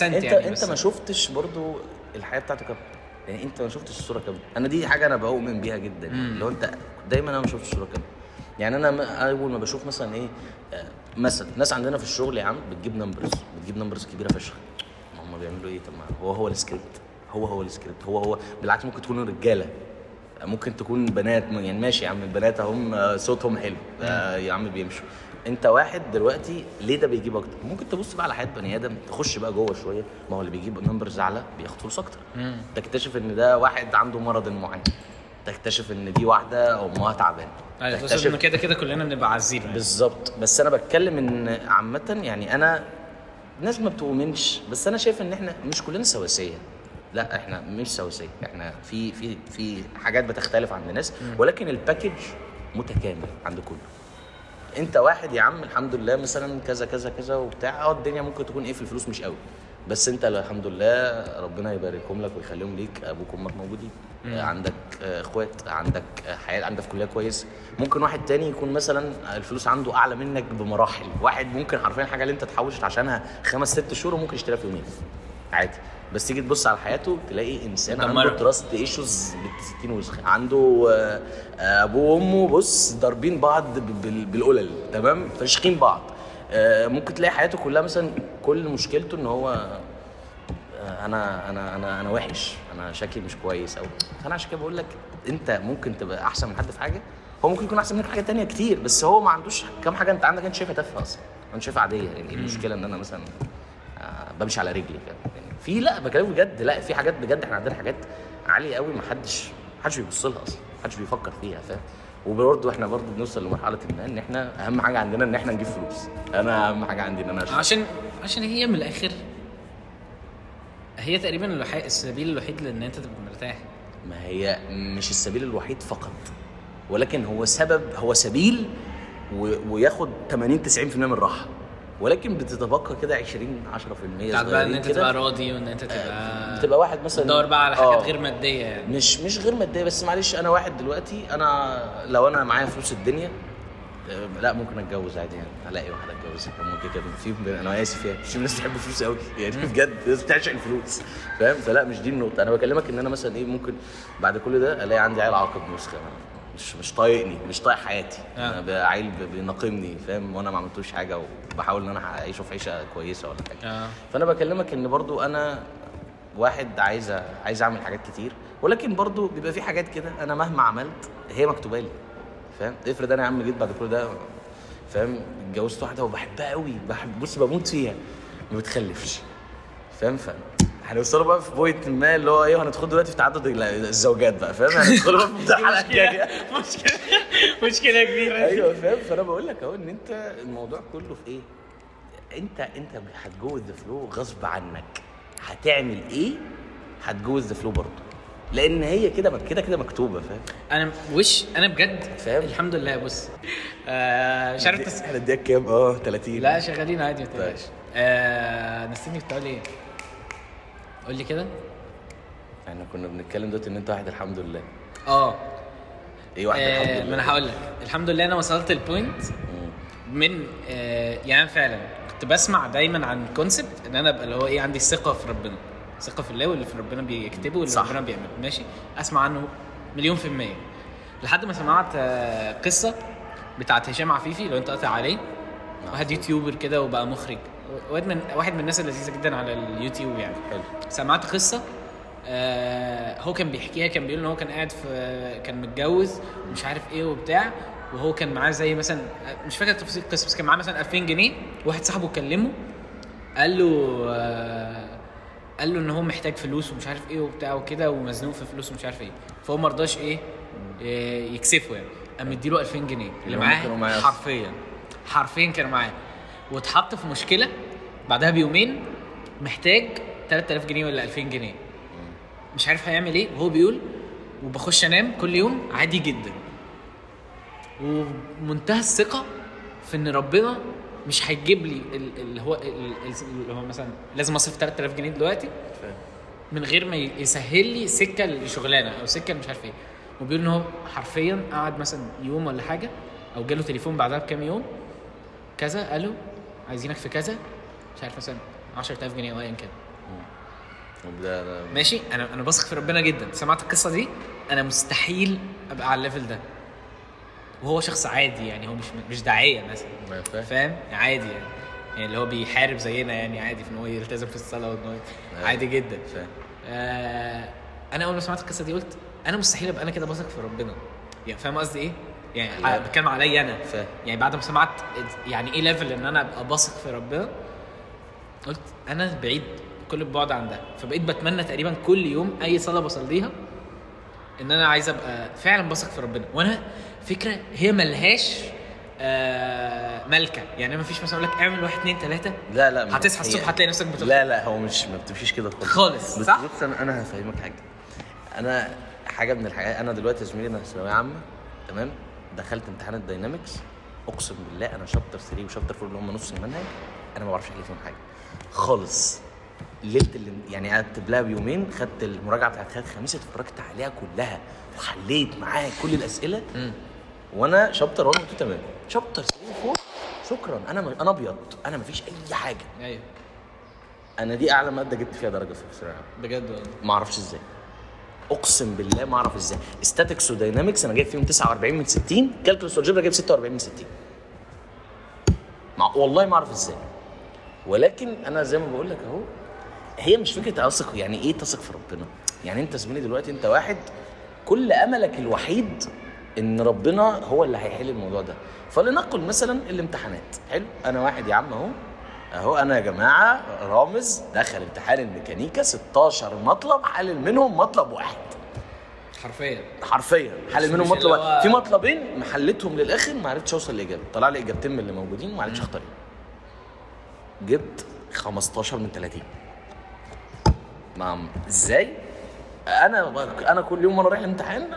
100% أنت يعني أنت. ما شفتش برضو الحياة بتاعته كامله يعني أنت ما شفتش الصورة كاملة؟ أنا دي حاجة أنا بؤمن بيها جدا. اللي هو أنت دايما أنا ما شفتش الصورة كاملة. يعني أنا أول ما بشوف مثلا إيه آه، مثلا ناس عندنا في الشغل يا عم بتجيب numbers بتجيب numbers كبيرة فشخ. هم بيعملوا إيه؟ طب ما هو هو السكريبت. هو هو السكريبت هو هو. بالعكس ممكن تكونوا رجالة. ممكن تكون بنات يعني ماشي يا عم البنات هم آه، صوتهم حلو. آه، يا عم بيمشوا. انت واحد دلوقتي ليه ده بيجيب أكتر؟ ممكن تبص بقى على حياة بني آدم تخش بقى جوه شوية. ما هو اللي بيجيب نمبرز أعلى بياخد فلوس أكتر. تكتشف إن ده واحد عنده مرض معين. تكتشف إن دي واحدة أمها تعبانة. أيوه تكتشف انه كده كده كلنا بنبقى عزيز بالظبط. بس أنا بتكلم إن عامة يعني أنا ناس ما بتؤمنش بس أنا شايف إن إحنا مش كلنا سواسية. لا إحنا مش سواسية. إحنا في في في حاجات بتختلف عند ناس ولكن الباكج متكامل عند كله. انت واحد يا عم الحمد لله مثلا كذا كذا كذا وبتاع آه الدنيا ممكن تكون إيه في الفلوس؟ مش قوي. بس انت الحمد لله ربنا يباركهم لك ويخليهم ليك. أبوك وامك موجودين. آه، عندك اخوات عندك حياة عندك في كلية كويسه ممكن واحد تاني يكون مثلا الفلوس عنده أعلى منك بمراحل. واحد ممكن حرفيا حاجة اللي انت تحوشت عشانها خمس ست شهور وممكن يشتريها في يومين. عادي. بس تيجي تبص على حياته تلاقي إنسان عنده. trust issues بنت 60 وسخ عنده آه، آه، أبوه وأمه بص ضاربين بعض بال- بالقلل تمام؟ فاشخين بعض. آه، ممكن تلاقي حياته كلها مثلا كل مشكلته إن هو أنا أنا أنا أنا وحش أنا شكلي مش كويس أو فانا عشان كده بقول لك أنت ممكن تبقى أحسن من حد في حاجة. هو ممكن يكون أحسن منك في حاجة تانية كتير بس هو ما عندوش كام حاجة أنت عندك أنت شايفها تافهة أصلا أنت شايفها عادية يعني المشكلة إن أنا مثلا بمشي على رجلي يعني في لا بكلمك بجد لا في حاجات بجد إحنا عندنا حاجات عالية قوي ما حدش حدش بيبص لها أصلا ما حدش بيفكر فيها فاهم؟ وبرضه إحنا برضه بنوصل لمرحلة ما إن إحنا أهم حاجة عندنا إن إحنا نجيب فلوس. أنا أهم حاجة عندي إن أنا اشتغل عشان عشان هي من الآخر هي تقريبا الوحي... السبيل الوحيد لإن أنت تبقى مرتاح. ما هي مش السبيل الوحيد فقط ولكن هو سبب هو سبيل و... وياخد 80 90% من الراحة. ولكن بتتبقى كده 20 10% بتاعت بقى إن أنت. تبقى راضي وإن أنت تبقى بتبقى واحد مثلا تدور بقى على حاجات آه. غير مادية يعني. مش مش غير مادية بس معلش أنا واحد دلوقتي أنا لو أنا معايا فلوس الدنيا آه، لا ممكن أتجوز عادي يعني. الاقي واحدة اتجوزها ممكن كده. في أنا آسف يعني في ناس تحب الفلوس قوي يعني بجد ناس بتعشق الفلوس فاهم؟ فلا مش دي النقطة. أنا بكلمك إن أنا مثلا إيه ممكن بعد كل ده ألاقي عندي عيل عاقب نسخة. مش مش طايقني مش طايق حياتي. آه. أنا عيل بيناقمني فاهم؟ وأنا ما عملتوش حاجة وبحاول إن أنا اعيشه في عيشة كويسة ولا حاجة. آه. فأنا بكلمك إن برضو أنا واحد عايز عايز أعمل حاجات كتير ولكن برضو بيبقى في حاجات كده أنا مهما عملت هي مكتوبة لي فاهم؟ افرض أنا يا عم جيت بعد كل ده فاهم؟ اتجوزت واحدة وبحبها قوي بحب بص بموت فيها ما بتخلفش. فاهم؟ هنوصلوا بقى في point ما اللي هو إيه هندخل دلوقتي في تعدد ال- الزوجات بقى فاهم؟ هندخل بقى في الحلقة الجايه مشكلة. مشكلة كبيرة. أيوه فاهم؟ فأنا بقول لك أهو إن أنت الموضوع كله في إيه؟ أنت أنت هت go the flow غصب عنك. هتعمل إيه؟ هت go the flow برضه. لأن هي كده كده كده مكتوبة فاهم؟ أنا وش أنا بجد فاهم؟ الحمد لله. بص آه مش عارف. إحنا اديك كام؟ آه 30 لا شغالين عادي ما تقلقش. ماشي. آه نسيني كنت أقول إيه؟ قول لي كده. إحنا كنا بنتكلم دلوقتي ان انت واحد الحمد لله. آه. إيه واحد الحمد آه، لله ما أنا هقول لك. الحمد لله أنا وصلت ال point. من آه يعني فعلا كنت بسمع دايما عن concept إن أنا أبقى اللي هو إيه عندي ثقة في ربنا. ثقة في الله واللي في ربنا بيكتبه واللي صح. ربنا بيعمله. ماشي؟ أسمع عنه مليون في المية. لحد ما سمعت آه قصة بتاعت هشام عفيفي لو أنت قاطع عليه. واحد يوتيوبر كده وبقى مخرج. واحد من واحد من الناس اللذيذة جدا على اليوتيوب يعني. حلو. سمعت قصة آه هو كان بيحكيها كان بيقول إن هو كان قاعد في كان متجوز ومش عارف إيه وبتاع وهو كان معاه زي مثلا مش فاكر تفاصيل القصة بس كان معاه مثلا 2000 جنيه. واحد صاحبه كلمه قال له آه قال له إن هو محتاج فلوس ومش عارف إيه وبتاع وكده ومزنوق في فلوس ومش عارف إيه. فهو ما رضاش إيه إيه، يكسفه يعني. قام مديله 2000 جنيه. اللي معاه. حرفيا حرفيا كانوا معاه. واتحط في مشكلة بعدها بيومين محتاج 3000 جنيه ولا 2000 جنيه. مش عارف هيعمل إيه وهو بيقول وبخش أنام كل يوم عادي جدا. ومنتهى الثقة في إن ربنا مش هيجيب لي ال- اللي هو ال- ال- اللي هو مثلا لازم أصرف 3000 جنيه دلوقتي من غير ما يسهل لي سكة لشغلانه أو سكة مش عارف إيه. وبيقول إن هو حرفيا قعد مثلا يوم ولا حاجة أو جاله تليفون بعدها بكام يوم كذا قالوا عايزينك في كذا؟ مش عارف مثلا 10000 جنيه أو ايا كان. ده ده ماشي؟ أنا أنا بثق في ربنا جدا. سمعت القصة دي؟ أنا مستحيل أبقى على الليفل ده. وهو شخص عادي يعني هو مش مش داعية مثلا. فاهم؟ عادي يعني. يعني اللي هو بيحارب زينا يعني عادي في إن هو يلتزم في الصلاة وإن هو أيوة. عادي جدا. فاهم. آه أنا أول ما سمعت القصة دي قلت أنا مستحيل أبقى أنا كده بثق في ربنا. يعني فاهم قصدي إيه؟ يعني لا. بتكلم عليا أنا. فاهم. يعني بعد ما سمعت يعني إيه ليفل إن أنا أبقى بثق في ربنا قلت أنا بعيد كل البعد عن ده. فبقيت بتمنى تقريبا كل يوم أي صلاة بصليها إن أنا عايز أبقى فعلا بثق في ربنا. وأنا فكرة هي ملهاش آه ملكة. يعني ما فيش مثلا أقول لك اعمل واحد اتنين تلاتة. لا لا هتصحى الصبح هتلاقي نفسك بتطلع لا لا هو مش ما بتمشيش كده خالص. خالص، بس صح؟ بص أنا أنا هفهمك حاجة. أنا حاجة من الحاجات أنا دلوقتي يا زميلي أنا في ثانوية عامة تمام؟ دخلت امتحان الداينامكس اقسم بالله أنا شابتر 3 وشابتر 4 اللي هم نص المنهج أنا ما بعرفش احل فيهم حاجة. خالص. ليله اللي يعني قعدت قبلها بيومين خدت المراجعة بتاعت خالد خميس اتفرجت عليها كلها وحليت معاه كل الأسئلة. وأنا chapter 1 و2 تمام chapter 3 و4 شكرا. أنا أنا أبيض. أنا ما فيش أي حاجة. أيوه. أنا دي أعلى مادة جبت فيها درجة في الثانوية بجد والله. ما أعرفش إزاي. اقسم بالله ما اعرف إزاي. statics و dynamics أنا جايب فيهم 49 من 60 calculus والجبر جايب 46 من 60 مع والله ما اعرف إزاي. ولكن أنا زي ما بقول لك أهو هي مش فكرة اثق يعني إيه تثق في ربنا؟ يعني أنت زميلي دلوقتي أنت واحد كل أملك الوحيد إن ربنا هو اللي هيحل الموضوع ده. فلنقل مثلا الامتحانات. حلو؟ أنا واحد يا عم أهو. اهو أنا يا جماعة رامز دخل امتحان الميكانيكا 16 مطلب حلل منهم مطلب واحد. حرفيا. حرفيا. حلل منهم مطلب هو- واحد. في مطلبين محلتهم للآخر ما عرفتش أوصل لإجابة. طلع لي إجابتين من اللي موجودين وما عرفتش اختار. جبت 15 من 30 ما إزاي؟ أنا أنا كل يوم وأنا رايح الامتحان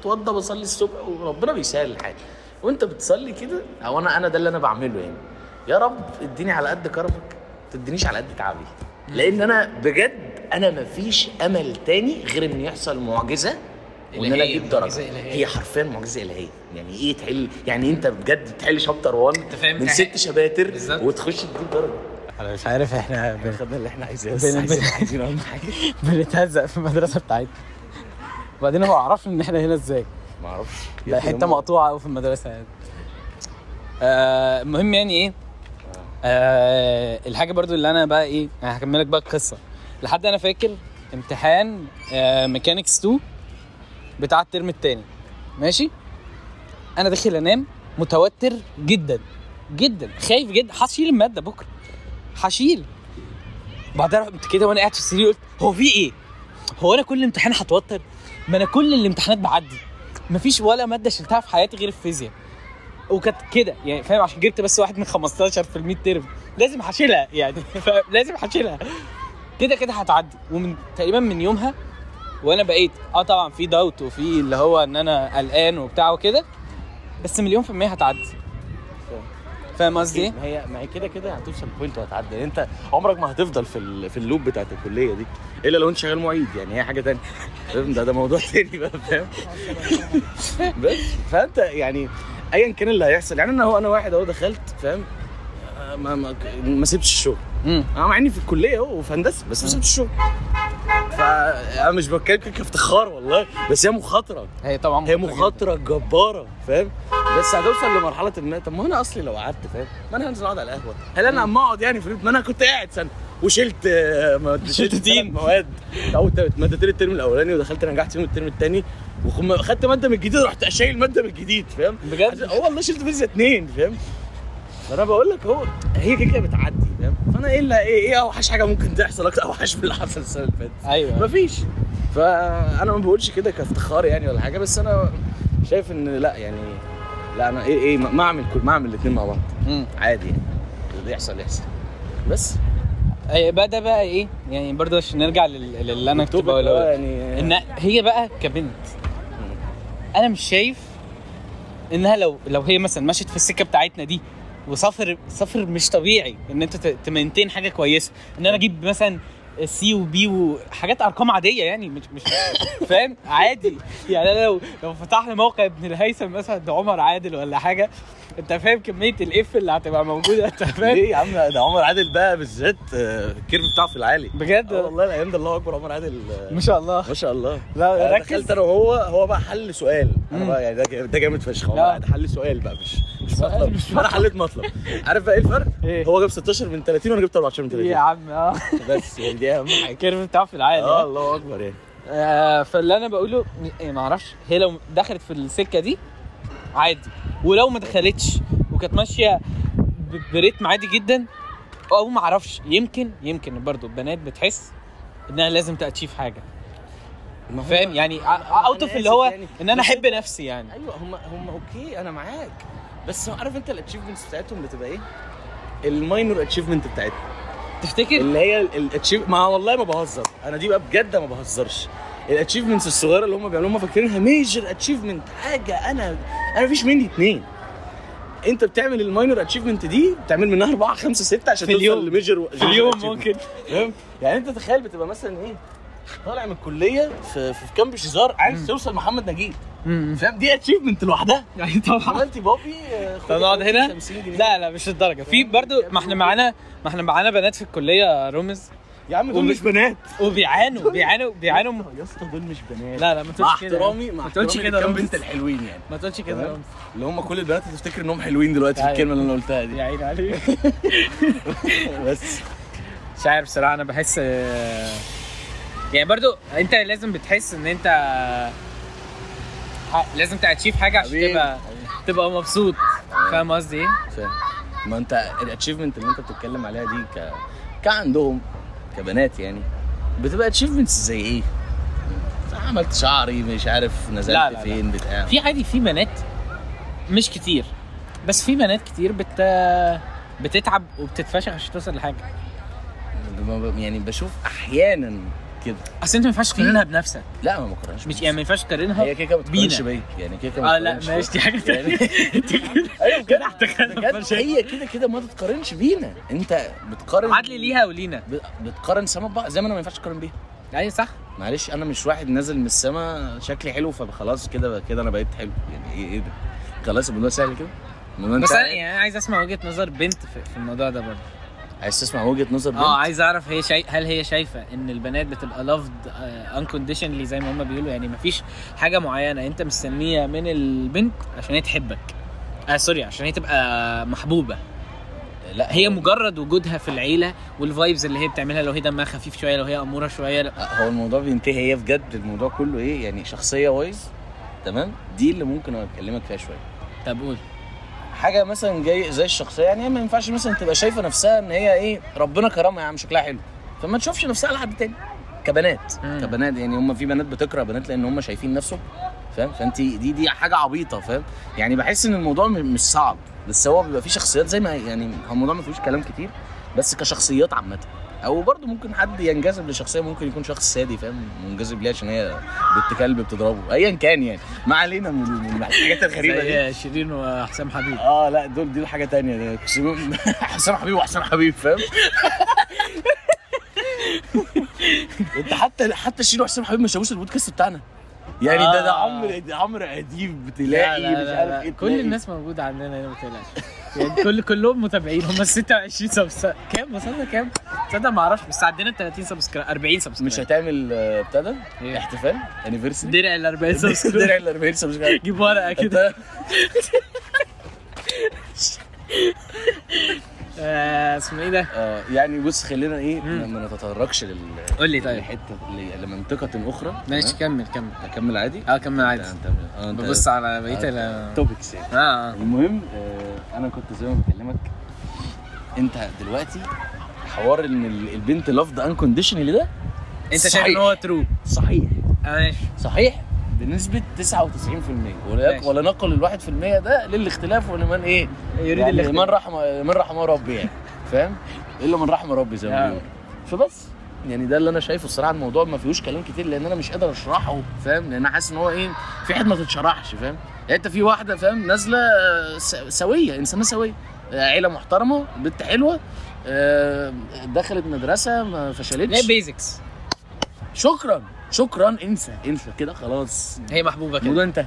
أتوضى بصلي الصبح وربنا بيسهل الحال. وأنت بتصلي كده؟ أو أنا أنا ده اللي أنا بعمله يعني. يا رب اديني على قد كرمك ما تدينيش على قد تعبي. لأن أنا بجد أنا مفيش أمل تاني غير إن يحصل معجزة وإن أنا أجيب درجة. هي حرفيا معجزة إلهية. يعني إيه تحل؟ يعني أنت بجد تحل شابتر 1 أنت فاهم؟ من ست شباتر. وتخش تجيب درجة. أنا مش عارف إحنا بن- خدنا اللي إحنا عايزينه. بن- بس عايزين بن- عايزين أهم حاجة. بنتهزق في المدرسة بتاعتنا. وبعدين هو عرفش إن إحنا هنا إزاي. ما أعرفش. ده حتة مقطوعة قوي في المدرسة يعني. آه، المهم يعني إيه؟ آه الحاجة برضو اللي أنا بقى إيه أنا هكملك بقى القصة. لحد أنا فاكر امتحان آه mechanics 2 بتاع الترم التاني. ماشي؟ أنا داخل أنام متوتر جدا جدا خايف جدا هشيل المادة بكرة هشيل. بعدها رحت كده وأنا قاعد في السرير قلت هو في إيه؟ هو أنا كل امتحان هتوتر؟ ما أنا كل الامتحانات بعدي. مفيش ولا مادة شلتها في حياتي غير الفيزياء. وكانت كده يعني فاهم؟ عشان جبت بس واحد من 15 في الميد ترم. لازم هشيلها يعني؟ لازم هشيلها. كده كده هتعدي. ومن تقريبا من يومها وأنا بقيت آه طبعا في دوت وفي اللي هو إن أنا قلقان وبتاع وكده بس مليون في المية هتعدي. فاهم قصدي؟ ما هي ما هي كده كده هتوصل point وهتعدي. يعني انت عمرك ما هتفضل في ال... في ال loop بتاعت الكلية دي إلا لو انت شغال معيد يعني هي حاجة تانية. فاهم؟ ده ده موضوع تاني بقى فاهم؟ بس. فأنت يعني ايا كان اللي هيحصل يعني أنا هو أنا واحد أهو دخلت فاهم؟ ما ما, ما سبتش الشغل. امم أنا مع إني في الكلية أهو وفي هندسة بس ما سبتش الشغل. فانا مش بتكلم كافتخار والله بس هي مخاطرة. هي طبعا هي مخاطرة جبارة فاهم؟ بس هتوصل لمرحلة ما طب ما أنا أصلي لو قعدت فاهم؟ ما أنا هنزل أقعد على القهوة. هل أنا اما أقعد يعني في؟ ما أنا كنت قاعد سنة. وشلت آه، ما- شلت تين. مواد. أو مادتين الترم الأولاني ودخلت نجحت فيهم الترم الثاني وخدت مادة من الجديد رحت أشيل ماده من الجديد فاهم؟ بجد؟ آه والله شلت فيزياء اثنين فاهم؟ فانا بقول لك هو هي كده كده بتعدي فاهم؟ فانا إيه اللي إيه إيه اوحش حاجة ممكن تحصل أكتر؟ اوحش من اللي حصل السنة اللي فاتت. أيوه. مفيش. فأنا ما بقولش كده كافتخار يعني ولا حاجة بس أنا شايف إن لأ يعني لأ أنا إيه إيه ما أعمل كل ما أعمل الاثنين مع بعض. عادي يعني. اللي يحصل يحصل. بس. أي بقى ده بقى إيه؟ يعني برضه عشان نرجع لل- للي أنا كنت بقوله. يعني. إن هي بقى كبنت. أنا مش شايف إنها لو لو هي مثلا مشيت في السكة بتاعتنا دي وسفر سفر مش طبيعي إن أنت ت maintain حاجة كويسة. إن أنا أجيب مثلا C و B وحاجات أرقام عادية يعني مش مش فاهم؟ عادي. يعني أنا لو لو فتحنا موقع ابن الهيثم مثلا ده عمر عادل ولا حاجة أنت فاهم كمية الاف اللي هتبقى موجودة أنت فاهم؟ ليه يا عم؟ ده عمر عادل بقى بالذات آه، ال curve بتاعه في العالي. بجد؟ آه والله الأيام ده الله أكبر عمر عادل آه، ما شاء الله. ما شاء الله. لا ركز. دخلت أنا وهو هو بقى حل سؤال. أنا. بقى يعني ده ده جامد فشخ. هو حل سؤال بقى مش مش مطلب. مش أنا حليت مطلب. عارف بقى إيه الفرق؟ إيه؟ هو جاب 16 من 30 وأنا جبت 14 من 30 يا عم آه. بس يعني دي اهم حاجة ال curve بتاعه في العالي آه آه. الله أكبر يعني. آه فاللي أنا بقوله إيه ما أعرفش هي لو دخلت في السكة دي عادي. ولو ما دخلتش وكانت ماشية ب rhythm عادي جدا أو ما أعرفش يمكن يمكن برضو البنات بتحس إنها لازم ت achieve حاجة. فاهم؟ يعني out of اللي هو يعني. إن أنا أحب نفسي يعني. أيوه هم هم okay أنا معاك. بس عارف أنت ال achievements بتاعتهم بتبقى إيه؟ ال minor achievement بتاعتهم. تفتكر؟ اللي هي ال achieve ما والله ما بهزر. أنا دي بقى بجد ما بهزرش. ال achievements الصغيرة اللي هم بيعملوها هم فاكرينها major achievement حاجة. أنا أنا مفيش مني اتنين. أنت بتعمل ال minor achievement دي بتعمل منها أربعة خمسة ستة عشان في توصل اليوم. ل major في اليوم ممكن. فاهم؟ يعني أنت تخيل بتبقى مثلا إيه؟ طالع من الكلية في في كامب شيزار عايز توصل محمد نجيب. فاهم؟ دي achievement لوحدها. يعني طبعا. عملت بابي آه، طب نقعد هنا؟ 50 جنيه. لا لا مش الدرجة. في برضو ما إحنا معانا ما إحنا معانا بنات في الكلية يا رامز يا عم دول مش بنات. وبيعانوا بيعانوا بيعانوا. يا اسطى دول مش بنات. لا لا ما تقولش كده. احترامي ما تقولش كده رامز. بنت الحلوين يعني. ما تقولش كده اللي هم كل البنات هتفتكر إنهم حلوين دلوقتي في أيوة. الكلمة اللي أنا قلتها دي. يا عيني عليك. بس. مش عارف صراحة أنا بحس يعني برضو انت لازم بتحس ان انت ح- لازم ت achieve حاجة عشان حبيبي. تبقى تبقى مبسوط فاهم قصدي إيه؟ فاهم ما انت ال achievement اللي انت بتتكلم عليها دي ك كعندهم كبنات يعني بتبقى achievements زي إيه؟ عملت شعري مش عارف نزلت لا، لا، لا. فين بتاع في عادي في بنات مش كتير بس في بنات كتير بت بتتعب وبتتفشخ عشان توصل لحاجة يعني بشوف أحيانا كده. أصل أنت ما ينفعش تقارنها بنفسك. لا ما بقارنش مش يعني ما ينفعش تقارنها هي كده كده ما بتقارنش. بيا يعني كده كده آه لا ماشي دي حاجة يعني- تانية أيوه احتكارنا بجد. هي كده كده ما تتقارنش بينا. أنت بتقارن عدلي ليها ولينا. بتقارن سما ببعض زي ما أنا ما ينفعش أقارن بيها. أيوه صح. معلش أنا مش واحد نازل من السما شكلي حلو فخلاص كده كده أنا بقيت حلو. يعني إيه إيه ده؟ خلاص الموضوع سهل كده؟ بس انت أنا يعني عايز أسمع وجهة نظر بنت في الموضوع ده برضه. عايز تسمع وجهة نظر بنت؟ آه عايز اعرف هي شاي... هل هي شايفة ان البنات بتبقى loved unconditionally زي ما هم بيقولوا؟ يعني مفيش حاجة معينة انت مستنيها من البنت عشان هي تحبك. آه sorry عشان هي تبقى محبوبة. لا هي مجرد وجودها في العيلة وال vibes اللي هي بتعملها لو هي دمها خفيف شوية لو هي أمورة شوية لا. هو الموضوع بينتهي هي بجد الموضوع كله إيه؟ يعني شخصية wise تمام؟ دي اللي ممكن أكلمك فيها شوية. طب قول. حاجة مثلا جاي زي الشخصية يعني ما ينفعش مثلا تبقى شايفة نفسها إن هي إيه ربنا كرمها يا عم شكلها حلو. فما تشوفش نفسها على حد تاني. كبنات. مم. كبنات يعني هم في بنات بتكره بنات لأن هم شايفين نفسهم فاهم؟ فأنت دي دي حاجة عبيطة فاهم؟ يعني بحس إن الموضوع مش صعب. بس هو بيبقى فيه شخصيات زي ما يعني الموضوع ما فيهوش كلام كتير بس كشخصيات عامة. أو برضه ممكن حد ينجذب لشخصية ممكن يكون شخص سادي فاهم؟ منجذب ليها عشان هي بنت كلب بتضربه. ايا كان يعني. ما علينا من الحاجات الغريبة دي. شيرين وحسام حبيب. آه لا دول دي حاجة كسبهم- حسام حبيب وحسام حبيب فاهم؟ انت حتى حتى شيرين وحسام حبيب ما شافوش البودكاست بتاعنا. يعني ده ده آه. عمرو ده عمرو أديب لا بتلاقي لا مش لا عارف لا. إيه كل. الناس موجودة عندنا هنا ما تقلقش. يعني كل كلهم متابعين هم 26 subscribe كام؟ وصلنا كام؟ تصدق ما أعرفش بس عدينا 30 subscribe 40 subscribe مش هتعمل آه، بتاع ده؟ إيه؟ احتفال؟ anniversary درع ال 40 subscribe درع ال 40 subscribe جيب ورقة كده. آه، اسمه إيه ده؟ آه يعني بص خلينا إيه. ما نتطرقش لل قول لي طيب. لحته ل- لمنطقة أخرى ماشي؟ كمل كمل. اكمل عادي؟ آه كمل عادي. انت- آه انت ببص على بقية topics يعني. آه. المهم آه أنا كنت زي ما بكلمك أنت دلوقتي حوار إن ال- البنت loved unconditionally ده أنت شايف. إن هو true صحيح. ماشي. صحيح؟ بنسبة 99% ولا ماشي. ولا نقل ال 1% ده للاختلاف ولمن إيه؟ يريد يعني الاختلاف. من رحم من رحم ربي يعني. فاهم؟ إلا من رحم ربي زي ما آه. بيقولوا. فبس. يعني ده اللي أنا شايفه الصراحة الموضوع ما فيهوش كلام كتير لأن أنا مش قادر أشرحه فاهم؟ لأن أنا حاسس إن هو إيه؟ في حتة ما تتشرحش فاهم؟ يعني أنت في واحدة فاهم؟ نازلة آه، سوية إنسانة سوية. آه، عيلة محترمة بنت حلوة آه، دخلت مدرسة ما لا فشلتش بيزكس شكرا. شكرا. انسى انسى. كده خلاص. هي محبوبة كده. الموضوع انتهى.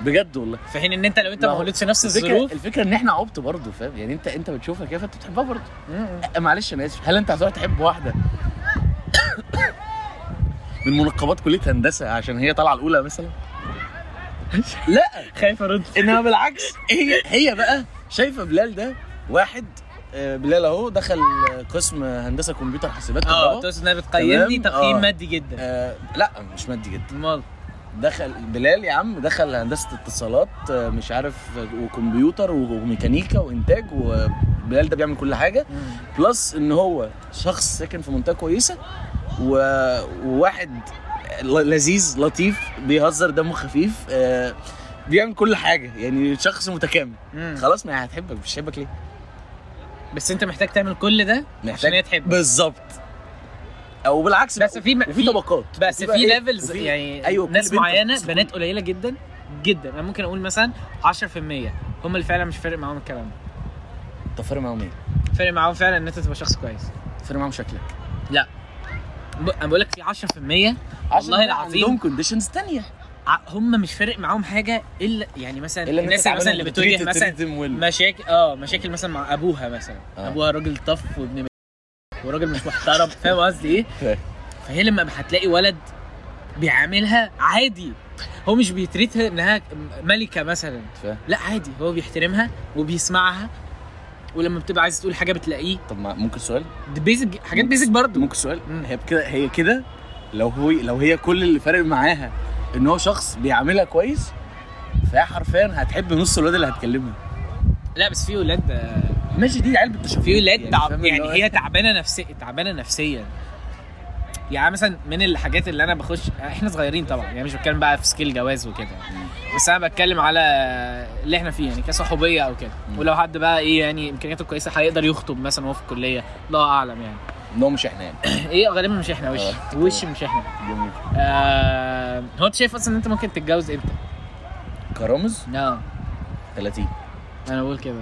بجد والله. في حين إن أنت لو أنت ما في نفس الفكرة الظروف الفكرة إن إحنا عبط برضه فاهم؟ يعني انت أنت بتشوفها كده فأنت بتحبها برضه. أه، معلش أنا آسف. هل أنت هتروح تحب واحدة؟ من منقبات كلية هندسة عشان هي طالعة الأولى مثلا؟ لا. خايف ارد انما بالعكس. هي هي بقى شايفة بلال ده واحد بلال اهو دخل آه، قسم هندسة كمبيوتر حاسبات آه تقصد انها بتقيمني؟ تقييم آه. مادي جدا آه لا مش مادي جدا أمال دخل بلال يا عم دخل هندسة اتصالات آه، مش عارف آه، وكمبيوتر وميكانيكا وإنتاج وبلال ده بيعمل كل حاجة بلس إن هو شخص ساكن في منطقة كويسة. وواحد لذيذ لطيف بيهزر دمه خفيف آه، بيعمل كل حاجة يعني شخص متكامل. خلاص ما هتحبك مش هتحبك ليه بس انت محتاج تعمل كل ده عشان هي تحبك. بالظبط. أو بالعكس بس في وفي في طبقات. بس وفي في إيه؟ levels وفي- يعني كل ناس بنت معينة بتحس بنات قليلة جدا جدا. أنا ممكن أقول مثلا 10% هم اللي فعلا مش فارق معاهم الكلام ده. طب فارق معاهم إيه؟ فارق معاهم فعلا إن أنت تبقى شخص كويس. فارق معاهم شكلك. لا. ب- أنا بقول لك في 10% والله العظيم عندهم conditions ثانية هم مش فارق معاهم حاجة الا يعني مثلا إلا الناس مثلا اللي بتواجه مثلا. مشاكل آه مشاكل مثلا مع أبوها مثلا آه. أبوها راجل tough وابن وراجل مش محترم فاهم قصدي إيه؟ فهي لما هتلاقي ولد بيعاملها عادي هو مش بيتريتها إنها ملكة مثلا فاهم. لا عادي هو بيحترمها وبيسمعها ولما بتبقى عايز تقول حاجة بتلاقيه طب ما ممكن سؤال دي بيزك حاجات بيزك برضه ممكن سؤال. هي كده هي كده لو هو لو هي كل اللي فارق معاها إن هو شخص بيعاملها كويس فهي حرفيا هتحب نص الولاد اللي هتكلمها لا بس في ولاد آه، ماشي دي عيال بالتشابه في ولاد تعب يعني هو هي؟ تعبانة نفسيا تعبانة نفسيا. يعني مثلا من الحاجات اللي أنا بخش إحنا صغيرين طبعا يعني مش بتكلم بقى في سكيل جواز وكده. بس أنا بتكلم على اللي إحنا فيه يعني كصحوبية أو كده. ولو حد بقى إيه يعني إمكانياته كويسة هيقدر يخطب مثلا وهو في الكلية. الله أعلم يعني. ان هو مش إحنا يعني. إيه غالبا مش إحنا وش؟ آه. وش مش إحنا؟ جميل. آه هو انت شايف أصلا إن انت ممكن تتجوز إمتى؟ كرامز؟ آه 30 أنا بقول كده